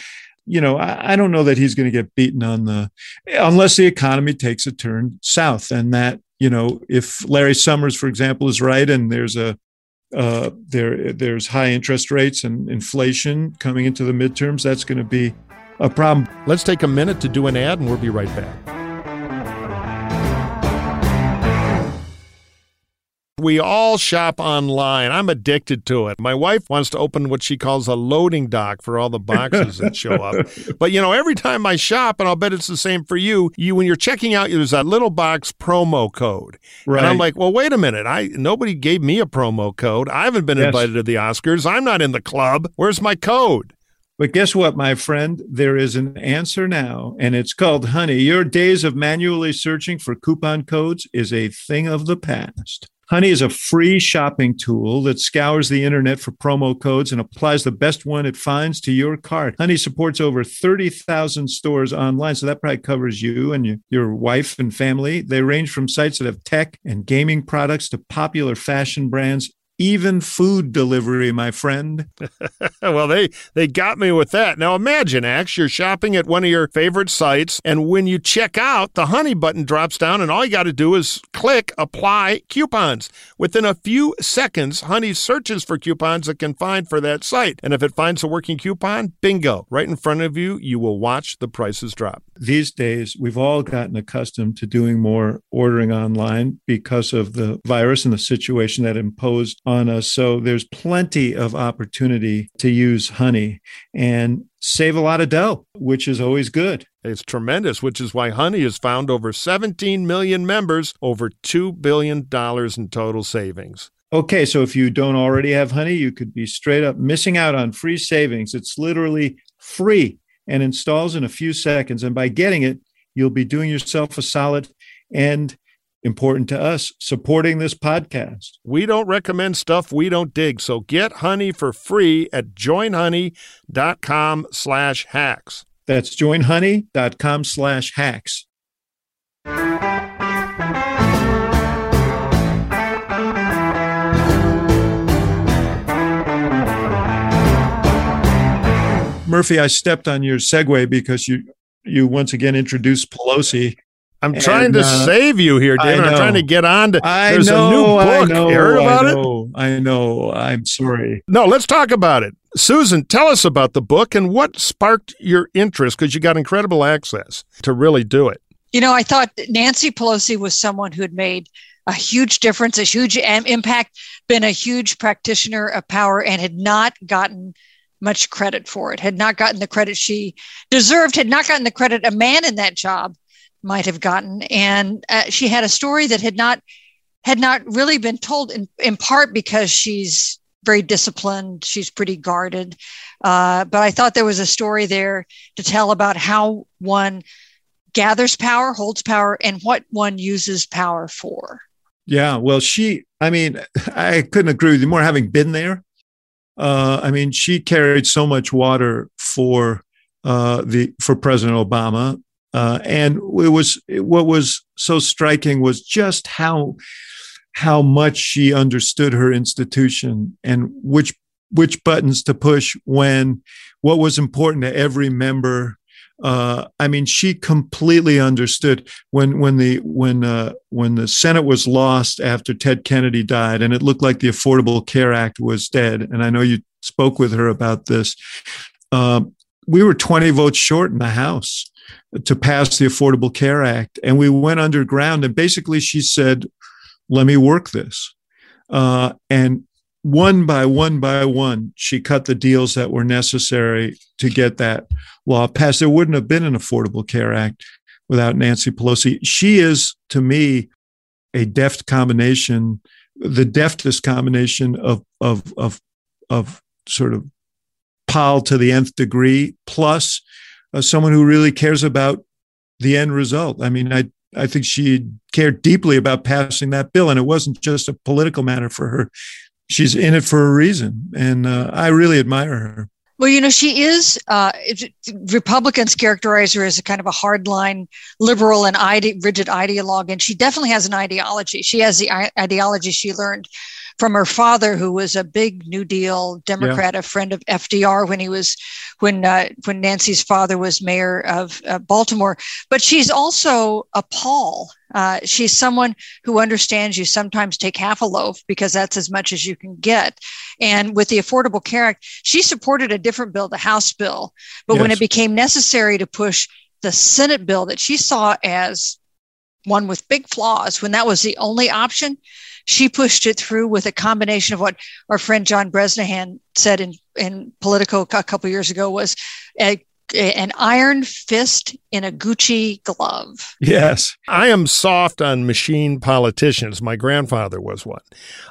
You know, I, I don't know that he's going to get beaten on the, unless the economy takes a turn south. And that, you know, if Larry Summers, for example, is right and there's a, uh, there, there's high interest rates and inflation coming into the midterms, that's going to be a problem. Let's take a minute to do an ad and we'll be right back. We all shop online. I'm addicted to it. My wife wants to open what she calls a loading dock for all the boxes that show up. But you know, every time I shop, and I'll bet it's the same for you, you when you're checking out, there's that little box promo code. Right. And I'm like, well, wait a minute. I nobody gave me a promo code. I haven't been yes. invited to the Oscars. I'm not in the club. Where's my code? But guess what, my friend? There is an answer now, and it's called Honey. Your days of manually searching for coupon codes is a thing of the past. Honey is a free shopping tool that scours the internet for promo codes and applies the best one it finds to your cart. Honey supports over 30,000 stores online, so that probably covers you and your, wife and family. They range from sites that have tech and gaming products to popular fashion brands even food delivery, my friend. well, they they got me with that. Now imagine, Axe, you're shopping at one of your favorite sites, and when you check out, the honey button drops down, and all you got to do is click apply coupons. Within a few seconds, Honey searches for coupons it can find for that site. And if it finds a working coupon, bingo, right in front of you, you will watch the prices drop. These days, we've all gotten accustomed to doing more ordering online because of the virus and the situation that imposed on us. So there's plenty of opportunity to use honey and save a lot of dough, which is always good. It's tremendous, which is why Honey has found over 17 million members, over $2 billion in total savings. Okay, so if you don't already have honey, you could be straight up missing out on free savings. It's literally free and installs in a few seconds. And by getting it, you'll be doing yourself a solid and important to us supporting this podcast. We don't recommend stuff we don't dig. So get honey for free at joinhoney.com slash hacks. That's joinhoney.com slash hacks. Murphy, I stepped on your segue because you you once again introduced Pelosi I'm and, trying to uh, save you here, David. I'm trying to get on to. I there's know, a new book. I know, you heard about I know, it? I know. I'm sorry. No, let's talk about it. Susan, tell us about the book and what sparked your interest because you got incredible access to really do it. You know, I thought Nancy Pelosi was someone who had made a huge difference, a huge impact, been a huge practitioner of power, and had not gotten much credit for it, had not gotten the credit she deserved, had not gotten the credit a man in that job might have gotten. And uh, she had a story that had not had not really been told in, in part because she's very disciplined, she's pretty guarded. Uh, but I thought there was a story there to tell about how one gathers power, holds power, and what one uses power for. Yeah, well, she, I mean, I couldn't agree with you more having been there. Uh, I mean, she carried so much water for uh, the for President Obama, uh, and it was what was so striking was just how how much she understood her institution and which which buttons to push when what was important to every member uh, I mean, she completely understood when when the when uh, when the Senate was lost after Ted Kennedy died, and it looked like the Affordable Care Act was dead. And I know you spoke with her about this. Uh, we were 20 votes short in the House to pass the Affordable Care Act, and we went underground. And basically, she said, "Let me work this." Uh, and one by one by one, she cut the deals that were necessary to get that law passed. There wouldn't have been an Affordable Care Act without Nancy Pelosi. She is, to me, a deft combination, the deftest combination of of of of sort of pal to the nth degree, plus uh, someone who really cares about the end result. I mean, I I think she cared deeply about passing that bill, and it wasn't just a political matter for her she's in it for a reason, and uh, I really admire her. Well, you know, she is. Uh, Republicans characterize her as a kind of a hardline liberal and ide- rigid ideologue, and she definitely has an ideology. She has the ideology she learned from her father, who was a big New Deal Democrat, yeah. a friend of FDR when he was when uh, when Nancy's father was mayor of uh, Baltimore. But she's also a pol. Uh, she's someone who understands you sometimes take half a loaf because that's as much as you can get. And with the Affordable Care Act, she supported a different bill, the House bill. But yes. when it became necessary to push the Senate bill that she saw as one with big flaws, when that was the only option, she pushed it through with a combination of what our friend John Bresnahan said in, in Politico a couple years ago was a an iron fist in a Gucci glove. Yes. I am soft on machine politicians. My grandfather was one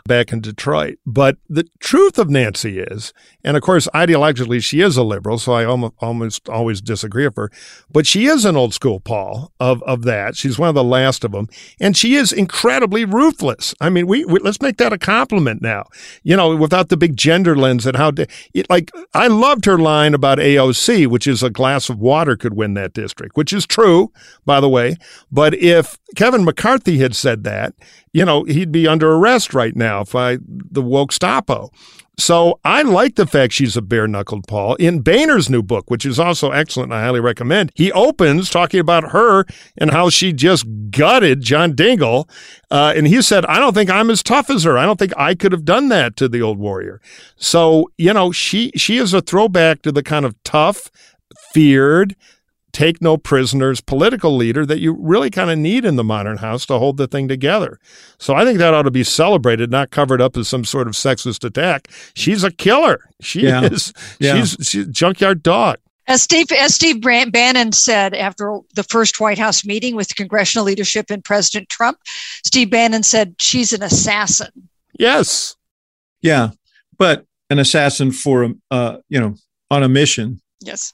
back in Detroit. But the truth of Nancy is, and of course, ideologically, she is a liberal, so I almost, almost always disagree with her, but she is an old school pol of, of that. She's one of the last of them. And she is incredibly ruthless. I mean, we, we let's make that a compliment now, you know, without the big gender lens and how, it, like, I loved her line about AOC, which is a glass of water could win that district, which is true, by the way. But if Kevin McCarthy had said that, you know, he'd be under arrest right now by the woke Stapo. So I like the fact she's a bare knuckled pol. In Boehner's new book, which is also excellent, I highly recommend, he opens talking about her and how she just gutted John Dingell. Uh, and he said, I don't think I'm as tough as her. I don't think I could have done that to the old warrior. So, you know, she, she is a throwback to the kind of tough, feared, take no prisoners political leader that you really kind of need in the modern house to hold the thing together. So I think that ought to be celebrated, not covered up as some sort of sexist attack. She's a killer. She yeah. is. Yeah. She's, she's junkyard dog. As Steve, as Steve Bannon said after the first White House meeting with congressional leadership and President Trump, Steve Bannon said she's an assassin. Yes. Yeah, but an assassin for uh, you know on a mission. Yes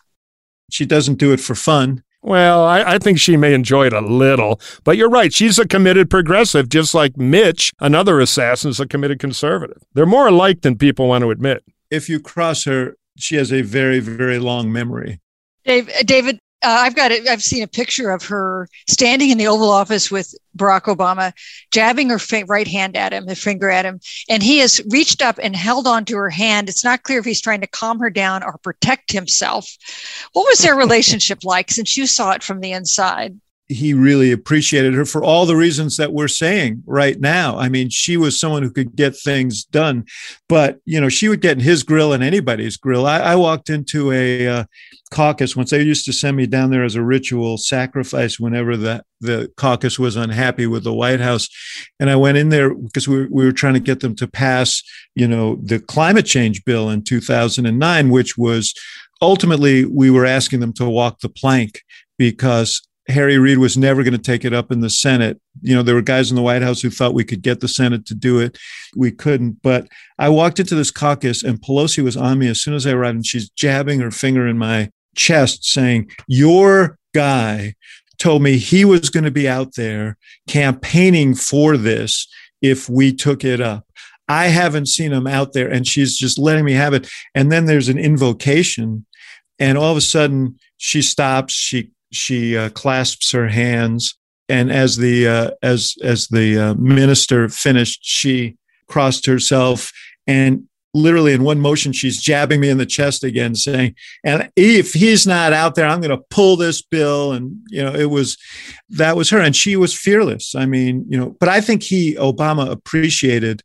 she doesn't do it for fun. Well, I, I, think she may enjoy it a little, but you're right. She's a committed progressive, just like Mitch, another assassin, is a committed conservative. They're more alike than people want to admit. If you cross her, she has a very, very long memory. Dave, uh, David, uh, I've got it. I've seen a picture of her standing in the Oval Office with Barack Obama, jabbing her right hand at him, the finger at him, and he has reached up and held onto her hand. It's not clear if he's trying to calm her down or protect himself. What was their relationship like since you saw it from the inside? He really appreciated her for all the reasons that we're saying right now. I mean, she was someone who could get things done, but you know, she would get in his grill and anybody's grill. I, I walked into a uh, caucus once. They used to send me down there as a ritual sacrifice whenever the the caucus was unhappy with the White House, and I went in there because we, we were trying to get them to pass, you know, the climate change bill in 2009, which was ultimately we were asking them to walk the plank because Harry Reid was never going to take it up in the Senate. You know, there were guys in the White House who thought we could get the Senate to do it. We couldn't. But I walked into this caucus and Pelosi was on me as soon as I arrived and she's jabbing her finger in my chest saying, Your guy told me he was going to be out there campaigning for this if we took it up. I haven't seen him out there. And she's just letting me have it. And then there's an invocation. And all of a sudden she stops, she she uh, clasps her hands, and as the uh, as as the uh, minister finished, she crossed herself and literally in one motion she's jabbing me in the chest again saying and if he's not out there i'm going to pull this bill. And you know it was that was her and she was fearless. I mean you know but i think he obama appreciated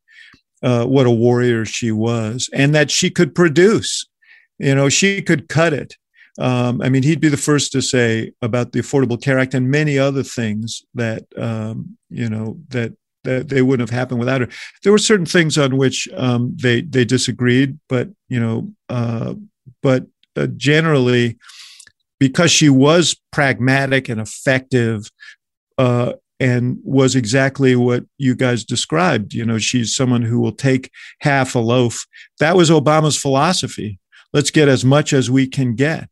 uh, what a warrior she was and that she could produce. You know she could cut it um, I mean, he'd be the first to say about the Affordable Care Act and many other things that um, you know that that they wouldn't have happened without her. There were certain things on which um, they they disagreed, but you know, uh, but uh, generally, because she was pragmatic and effective. Uh, and was exactly what you guys described. You know, she's someone who will take half a loaf. That was Obama's philosophy. Let's get as much as we can get.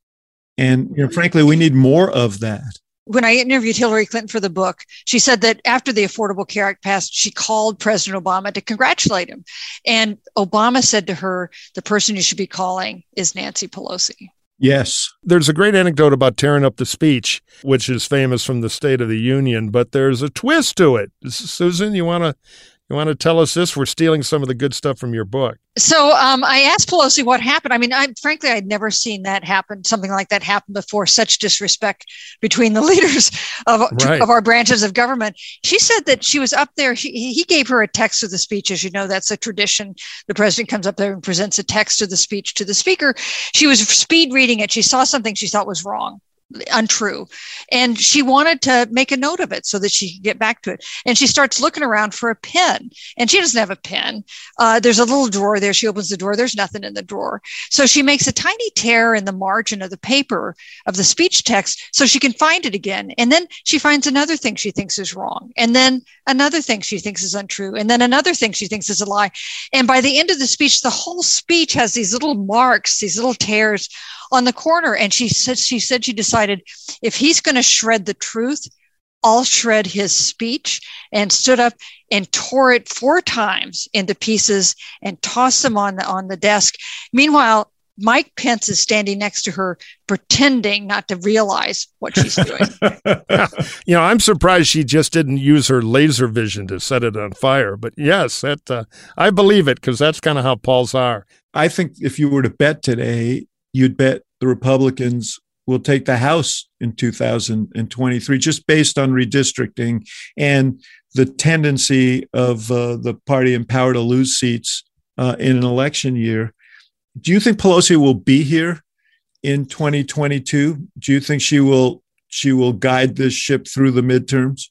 And you know, frankly, we need more of that. When I interviewed Hillary Clinton for the book, she said that after the Affordable Care Act passed, she called President Obama to congratulate him. And Obama said to her, the person you should be calling is Nancy Pelosi. Yes. There's a great anecdote about tearing up the speech, which is famous from the State of the Union, but there's a twist to it. Susan, you want to you want to tell us this? We're stealing some of the good stuff from your book. So um, I asked Pelosi what happened. I mean, I frankly I'd never seen that happen, something like that happen before. Such disrespect between the leaders of right. of our branches of government. She said that she was up there. He, he gave her a text of the speech, as you know, that's a tradition. The president comes up there and presents a text of the speech to the speaker. She was speed reading it. She saw something she thought was wrong untrue. And she wanted to make a note of it so that she could get back to it. And she starts looking around for a pen, and she doesn't have a pen. Uh, there's a little drawer there. She opens the drawer. There's nothing in the drawer. So she makes a tiny tear in the margin of the paper of the speech text so she can find it again. And then she finds another thing she thinks is wrong. And then another thing she thinks is untrue. And then another thing she thinks is a lie. And by the end of the speech, the whole speech has these little marks, these little tears on the corner. And she said she said she decided if he's going to shred the truth, I'll shred his speech and stood up and tore it four times into pieces and tossed them on the on the desk. Meanwhile, Mike Pence is standing next to her, pretending not to realize what she's doing. you know, I'm surprised she just didn't use her laser vision to set it on fire. But yes, that uh, I believe it because that's kind of how pols are. I think if you were to bet today, you'd bet the Republicans will take the House in 2023, just based on redistricting and the tendency of uh, the party in power to lose seats uh, in an election year. Do you think Pelosi will be here in 2022? Do you think she will she will guide this ship through the midterms?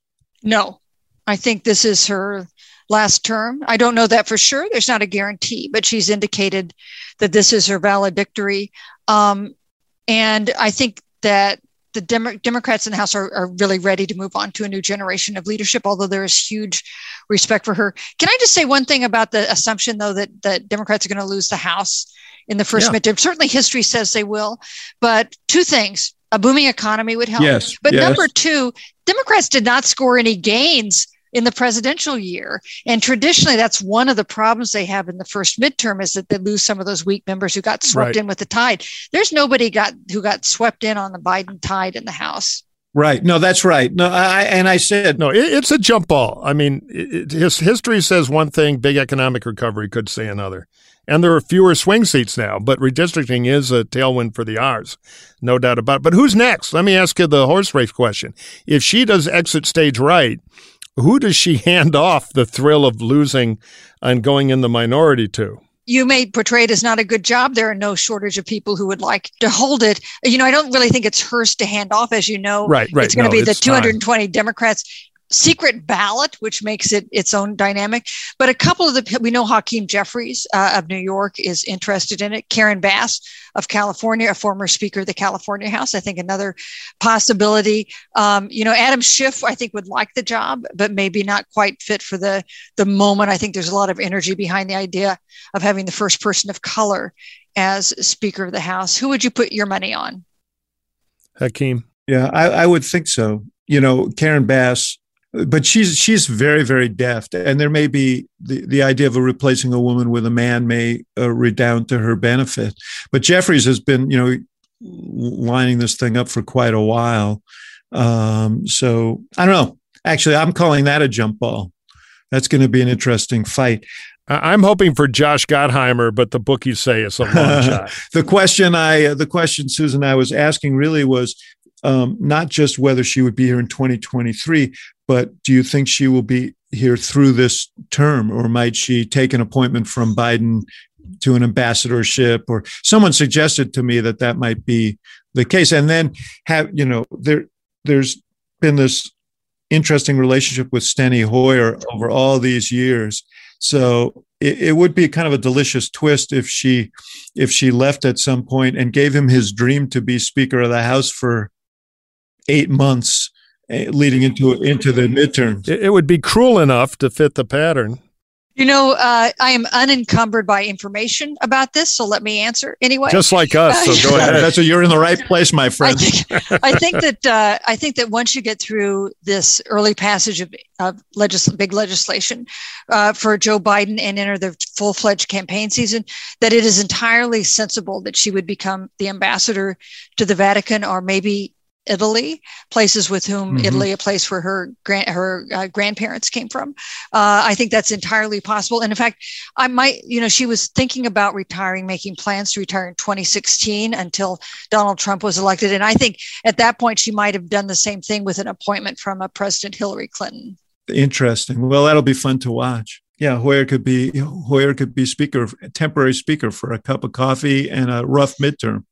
No, I think this is her last term. I don't know that for sure. There's not a guarantee, but she's indicated that this is her valedictory. Um, and I think that the Dem- Democrats in the House are, are, really ready to move on to a new generation of leadership, although there is huge respect for her. Can I just say one thing about the assumption, though, that, that Democrats are going to lose the House in the first yeah. midterm? Certainly, history says they will. But two things a booming economy would help. Yes. But yes. number two, Democrats did not score any gains in the presidential year. And traditionally, that's one of the problems they have in the first midterm is that they lose some of those weak members who got swept right. in with the tide. There's nobody got who got swept in on the Biden tide in the House. Right. No, that's right. No, I and I said no. It, it's a jump ball. I mean, it, his history says one thing. Big economic recovery could say another. and there are fewer swing seats now. But redistricting is a tailwind for the R's, no doubt about it. But who's next? Let me ask you the horse race question. If she does exit stage right, who does she hand off the thrill of losing and going in the minority to? you may portray it as not a good job. There are no shortage of people who would like to hold it. You know, I don't really think it's hers to hand off, as you know. Right, right. It's going to no, be the it's 220 Democrats secret ballot, which makes it its own dynamic. But a couple of the, we know Hakeem Jeffries uh, of New York is interested in it. Karen Bass of California, a former Speaker of the California House, I think another possibility. Um, you know, Adam Schiff, I think would like the job, but maybe not quite fit for the the moment. I think there's a lot of energy behind the idea of having the first person of color as Speaker of the House. Who would you put your money on? Hakeem. Yeah, I, I would think so. You know, Karen Bass but she's she's very very deft. And there may be the, the idea of a replacing a woman with a man may uh, redound to her benefit. But jeffries has been you know lining this thing up for quite a while. Um, so i don't know. Actually i'm calling that a jump ball. That's going to be an interesting fight. I'm hoping for Josh Gottheimer, but the bookies say it's a long shot. the question I, uh, the question Susan and I was asking really was um, not just whether she would be here in 2023, but do you think she will be here through this term, or might she take an appointment from Biden to an ambassadorship? Or someone suggested to me that that might be the case, and then have you know there there's been this interesting relationship with Steny Hoyer over all these years. So it, it, would be kind of a delicious twist if she if she left at some point and gave him his dream to be Speaker of the House for eight months leading into into the midterms. It would be cruel enough to fit the pattern. You know, uh, I am unencumbered by information about this, so let me answer anyway. Just like us, so go ahead. That's what you're in the right place, my friend. I think, I think that uh, I think that once you get through this early passage of, of legis- big legislation uh, for Joe Biden and enter the full fledged campaign season, that it is entirely sensible that she would become the ambassador to the Vatican or maybe Italy, places with whom mm-hmm. Italy, a place where her grand, her uh, grandparents came from. Uh, I think that's entirely possible. And in fact, I might, you know, she was thinking about retiring, making plans to retire in 2016 until Donald Trump was elected. And I think at that point she might have done the same thing with an appointment from a President Hillary Clinton. Interesting. Well, that'll be fun to watch. Yeah, Hoyer could be Hoyer could be speaker, temporary speaker for a cup of coffee and a rough midterm.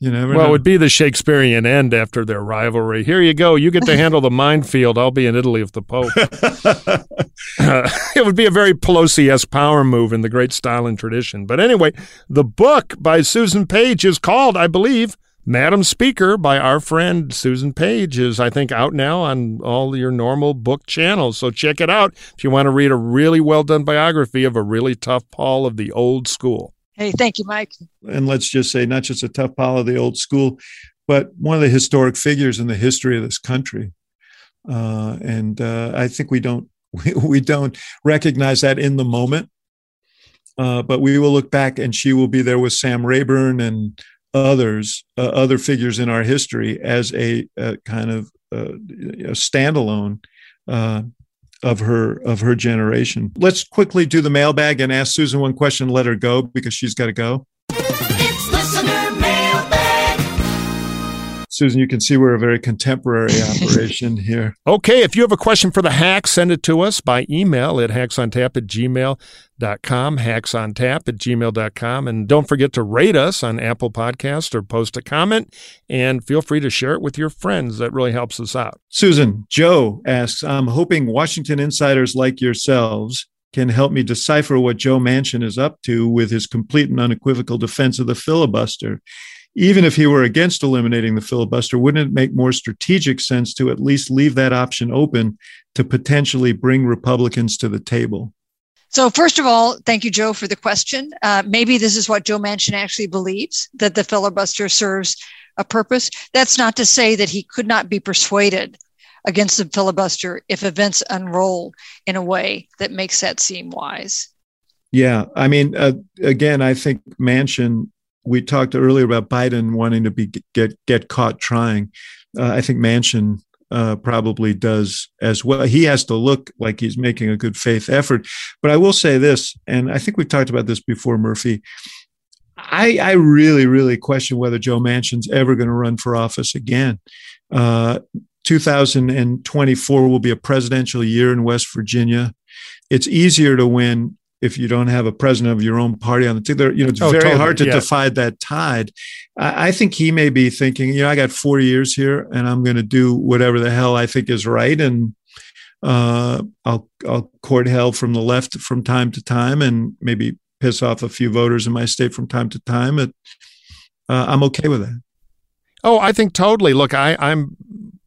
You never well, know. it would be the Shakespearean end after their rivalry. Here you go. You get to handle the minefield. I'll be in Italy with the Pope. uh, it would be a very Pelosi esque power move in the great style and tradition. But anyway, the book by Susan Page is called, I believe, Madam Speaker by our friend Susan Page is, I think, out now on all your normal book channels. So check it out if you want to read a really well done biography of a really tough pol of the old school. Hey, thank you, Mike. And let's just say, not just a tough pile of the old school, but one of the historic figures in the history of this country. Uh, and uh, I think we don't we, we don't recognize that in the moment. Uh, but we will look back, and she will be there with Sam Rayburn and others, uh, other figures in our history, as a, a kind of uh, a standalone uh, of her of her generation. Let's quickly do the mailbag and ask Susan one question. Let her go because she's got to go. Susan, you can see we're a very contemporary operation here. Okay, if you have a question for the hack, send it to us by email at hacksontap at gmail.com, hacksontap at gmail.com. And don't forget to rate us on Apple Podcast or post a comment. And feel free to share it with your friends. That really helps us out. Susan, Joe asks, I'm hoping Washington insiders like yourselves can help me decipher what Joe Manchin is up to with his complete and unequivocal defense of the filibuster even if he were against eliminating the filibuster, wouldn't it make more strategic sense to at least leave that option open to potentially bring Republicans to the table? So, first of all, thank you, Joe, for the question. Uh, maybe this is what Joe Manchin actually believes that the filibuster serves a purpose. That's not to say that he could not be persuaded against the filibuster if events unroll in a way that makes that seem wise. Yeah, I mean, uh, again, I think Manchin we talked earlier about Biden wanting to be get get caught trying. Uh, I think Manchin uh, probably does as well. He has to look like he's making a good faith effort. But I will say this, and I think we've talked about this before, Murphy. I, I really, really question whether Joe Manchin's ever going to run for office again. Uh, 2024 will be a presidential year in West Virginia. It's easier to win if you don't have a president of your own party on the ticket. You know, it's oh, very totally. hard to yeah. defy that tide. I, I, think he may be thinking, you know, I got four years here, and I'm going to do whatever the hell I think is right, and uh, I'll I'll court hell from the left from time to time, and maybe piss off a few voters in my state from time to time. It, uh, I'm okay with that. Oh, I think totally. Look, I, I'm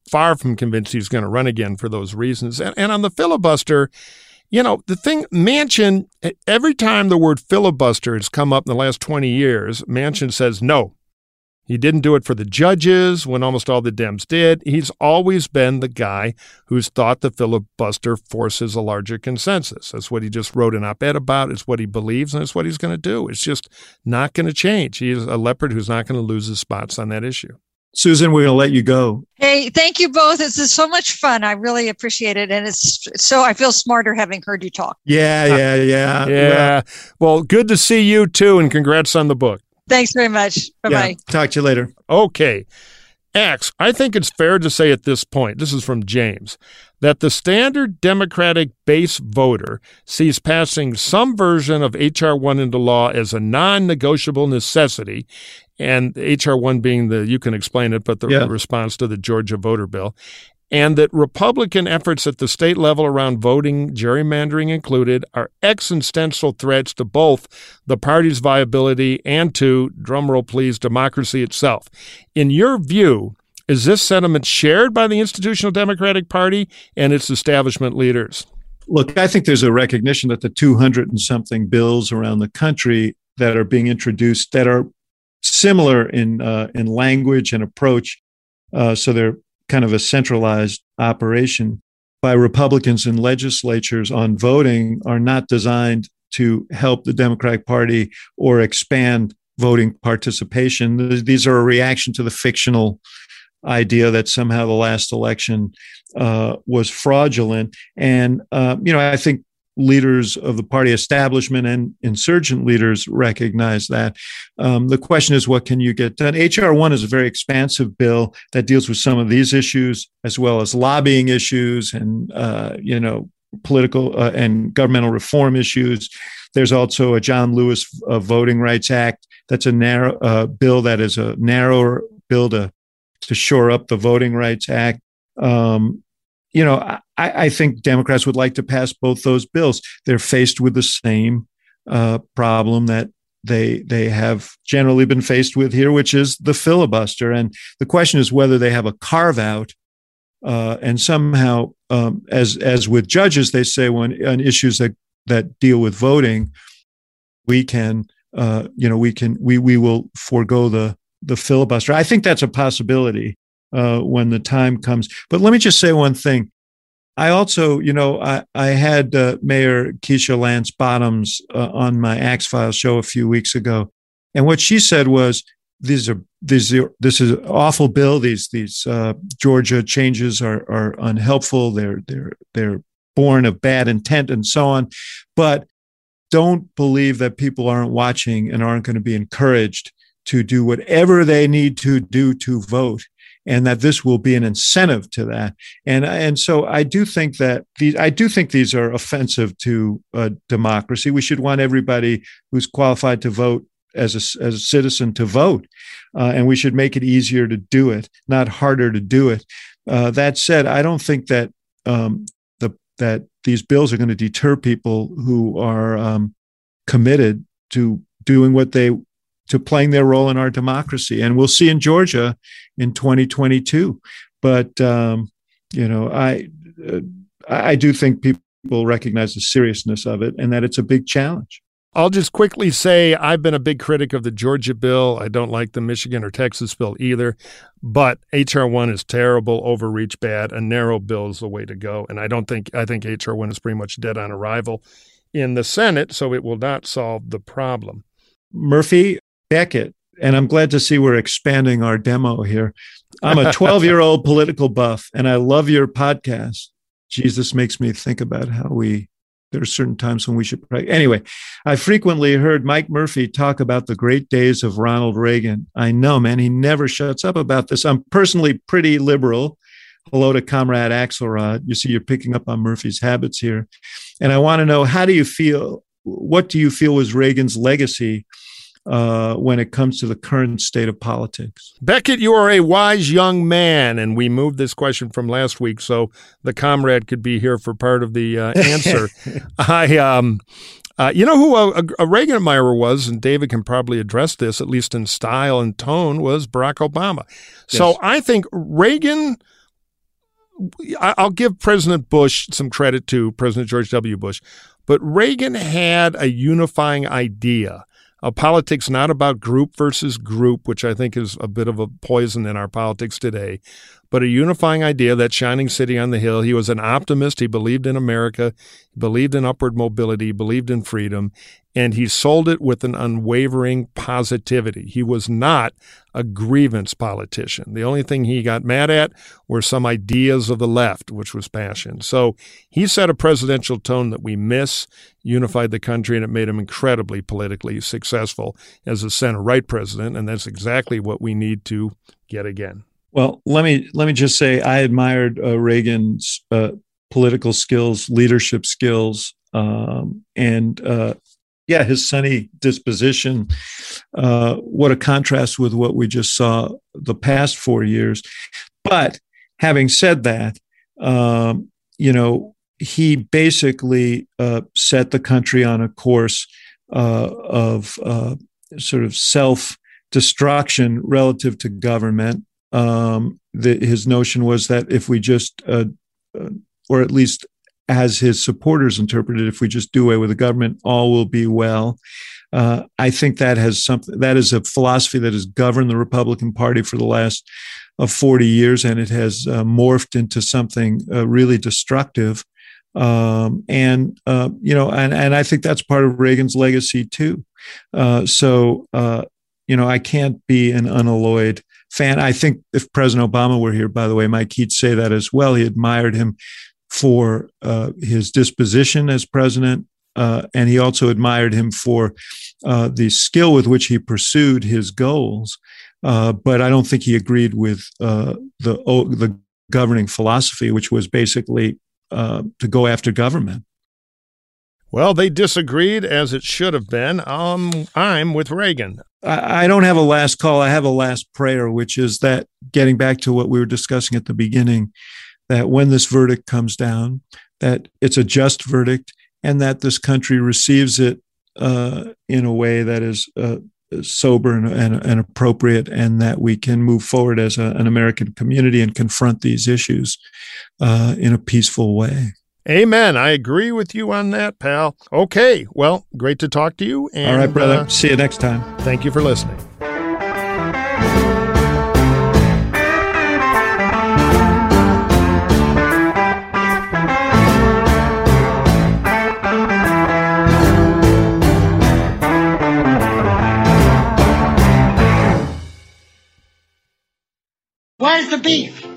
far from convinced he's going to run again for those reasons. And, and on the filibuster, you know, the thing, Manchin, every time the word filibuster has come up in the last 20 years, Manchin says no. He didn't do it for the judges when almost all the Dems did. He's always been the guy who's thought the filibuster forces a larger consensus. That's what he just wrote an op ed about. It's what he believes, and it's what he's going to do. It's just not going to change. He's a leopard who's not going to lose his spots on that issue. Susan, we're going to let you go. Hey, thank you both. This is so much fun. I really appreciate it. And it's so I feel smarter having heard you talk. Yeah, yeah, uh, yeah. Yeah. Well, good to see you too. And congrats on the book. Thanks very much. Bye bye. Yeah, talk to you later. Okay. Axe, I think it's fair to say at this point, this is from James, that the standard Democratic base voter sees passing some version of H.R. 1 into law as a non negotiable necessity and HR 1 being the, you can explain it, but the yeah. response to the Georgia voter bill, and that Republican efforts at the state level around voting, gerrymandering included, are existential threats to both the party's viability and to, drumroll please, democracy itself. In your view, is this sentiment shared by the institutional Democratic Party and its establishment leaders? Look, I think there's a recognition that the 200 and something bills around the country that are being introduced that are similar in uh, in language and approach. Uh, so they're kind of a centralized operation by Republicans in legislatures on voting are not designed to help the Democratic Party or expand voting participation. These are a reaction to the fictional idea that somehow the last election uh, was fraudulent. And, uh, you know, I think leaders of the party establishment and insurgent leaders recognize that. Um, the question is, what can you get done? H.R. 1 is a very expansive bill that deals with some of these issues, as well as lobbying issues and, uh, you know, political uh, and governmental reform issues. There's also a John Lewis uh, Voting Rights Act. That's a narrow uh, bill that is a narrower bill to, to shore up the Voting Rights Act. Um, you know, I, I, think Democrats would like to pass both those bills. They're faced with the same uh, problem that they they have generally been faced with here, which is the filibuster. And the question is whether they have a carve out. Uh, and somehow, um, as as with judges, they say when on issues that that deal with voting, we can, uh, you know, we can we we will forego the the filibuster. I think that's a possibility uh, when the time comes. But let me just say one thing. I also, you know, I, I had uh, Mayor Keisha Lance Bottoms uh, on my Axe Files show a few weeks ago, and what she said was, "These are these are, this is an awful bill. These these uh, Georgia changes are are unhelpful. They're they're they're born of bad intent and so on, but don't believe that people aren't watching and aren't going to be encouraged to do whatever they need to do to vote and that this will be an incentive to that. And and so I do think that these I do think these are offensive to uh, democracy. We should want everybody who's qualified to vote as a, as a citizen to vote, uh, and we should make it easier to do it, not harder to do it. Uh, that said, I don't think that um, the that these bills are going to deter people who are um, committed to doing what they to playing their role in our democracy. And we'll see in Georgia in 2022. But um, you know, I uh, I do think people recognize the seriousness of it and that it's a big challenge. I'll just quickly say I've been a big critic of the Georgia bill. I don't like the Michigan or Texas bill either, but HR one is terrible, overreach bad. A narrow bill is the way to go, and I don't think I think HR one is pretty much dead on arrival in the Senate, so it will not solve the problem. Murphy, Beckett and I'm glad to see we're expanding our demo here. I'm a 12 year old political buff, and I love your podcast. Jesus makes me think about how we there are certain times when we should pray. Anyway, I frequently heard Mike Murphy talk about the great days of Ronald Reagan. I know, man, he never shuts up about this. I'm personally pretty liberal. Hello to Comrade Axelrod. You see, you're picking up on Murphy's habits here. And I want to know how do you feel? What do you feel was Reagan's legacy uh, when it comes to the current state of politics. Beckett, you are a wise young man, and we moved this question from last week so the comrade could be here for part of the uh, answer. I, um, uh, you know who a, a, Reagan admirer was, and David can probably address this at least in style and tone, was Barack Obama. So yes. I think Reagan. I'll give President Bush some credit to President George W. Bush, but Reagan had a unifying idea uh, politics not about group versus group, which I think is a bit of a poison in our politics today, but a unifying idea that shining city on the hill. He was an optimist. He believed in America. Believed in upward mobility. Believed in freedom and he sold it with an unwavering positivity. He was not a grievance politician. The only thing he got mad at were some ideas of the left, which was passion. So he set a presidential tone that we miss, unified the country, and it made him incredibly politically successful as a center right president. And that's exactly what we need to get again. Well, let me let me just say I admired uh, Reagan's uh, political skills, leadership skills, um, and uh, yeah, his sunny disposition. Uh, what a contrast with what we just saw the past four years. But having said that, um, you know, he basically uh, set the country on a course uh, of sort of self destruction relative to government. Um, the, his notion was that if we just, uh, uh, or at least as his supporters interpreted, if we just do away with the government, all will be well. Uh, I think that has something that is a philosophy that has governed the Republican Party for the last uh, 40 years, and it has uh, morphed into something really destructive. Um, and you know, and and I think that's part of Reagan's legacy too. So you know, I can't be an unalloyed fan. I think if President Obama were here, by the way, Mike, he'd say that as well. He admired him for uh, his disposition as president, uh, and he also admired him for uh, the skill with which he pursued his goals. Uh, but I don't think he agreed with uh, the the governing philosophy, which was basically uh, to go after government. Well, they disagreed as it should have been. Um, I'm with Reagan. I, don't have a last call. I have a last prayer, which is that getting back to what we were discussing at the beginning, that when this verdict comes down, that it's a just verdict and that this country receives it uh, in a way that is uh, sober and, and, and, appropriate, and that we can move forward as a, an American community and confront these issues uh, in a peaceful way. Amen. I agree with you on that, pal. Okay. Well, great to talk to you. And, All right, brother. Uh, See you next time. Thank you for listening. Where's the beef?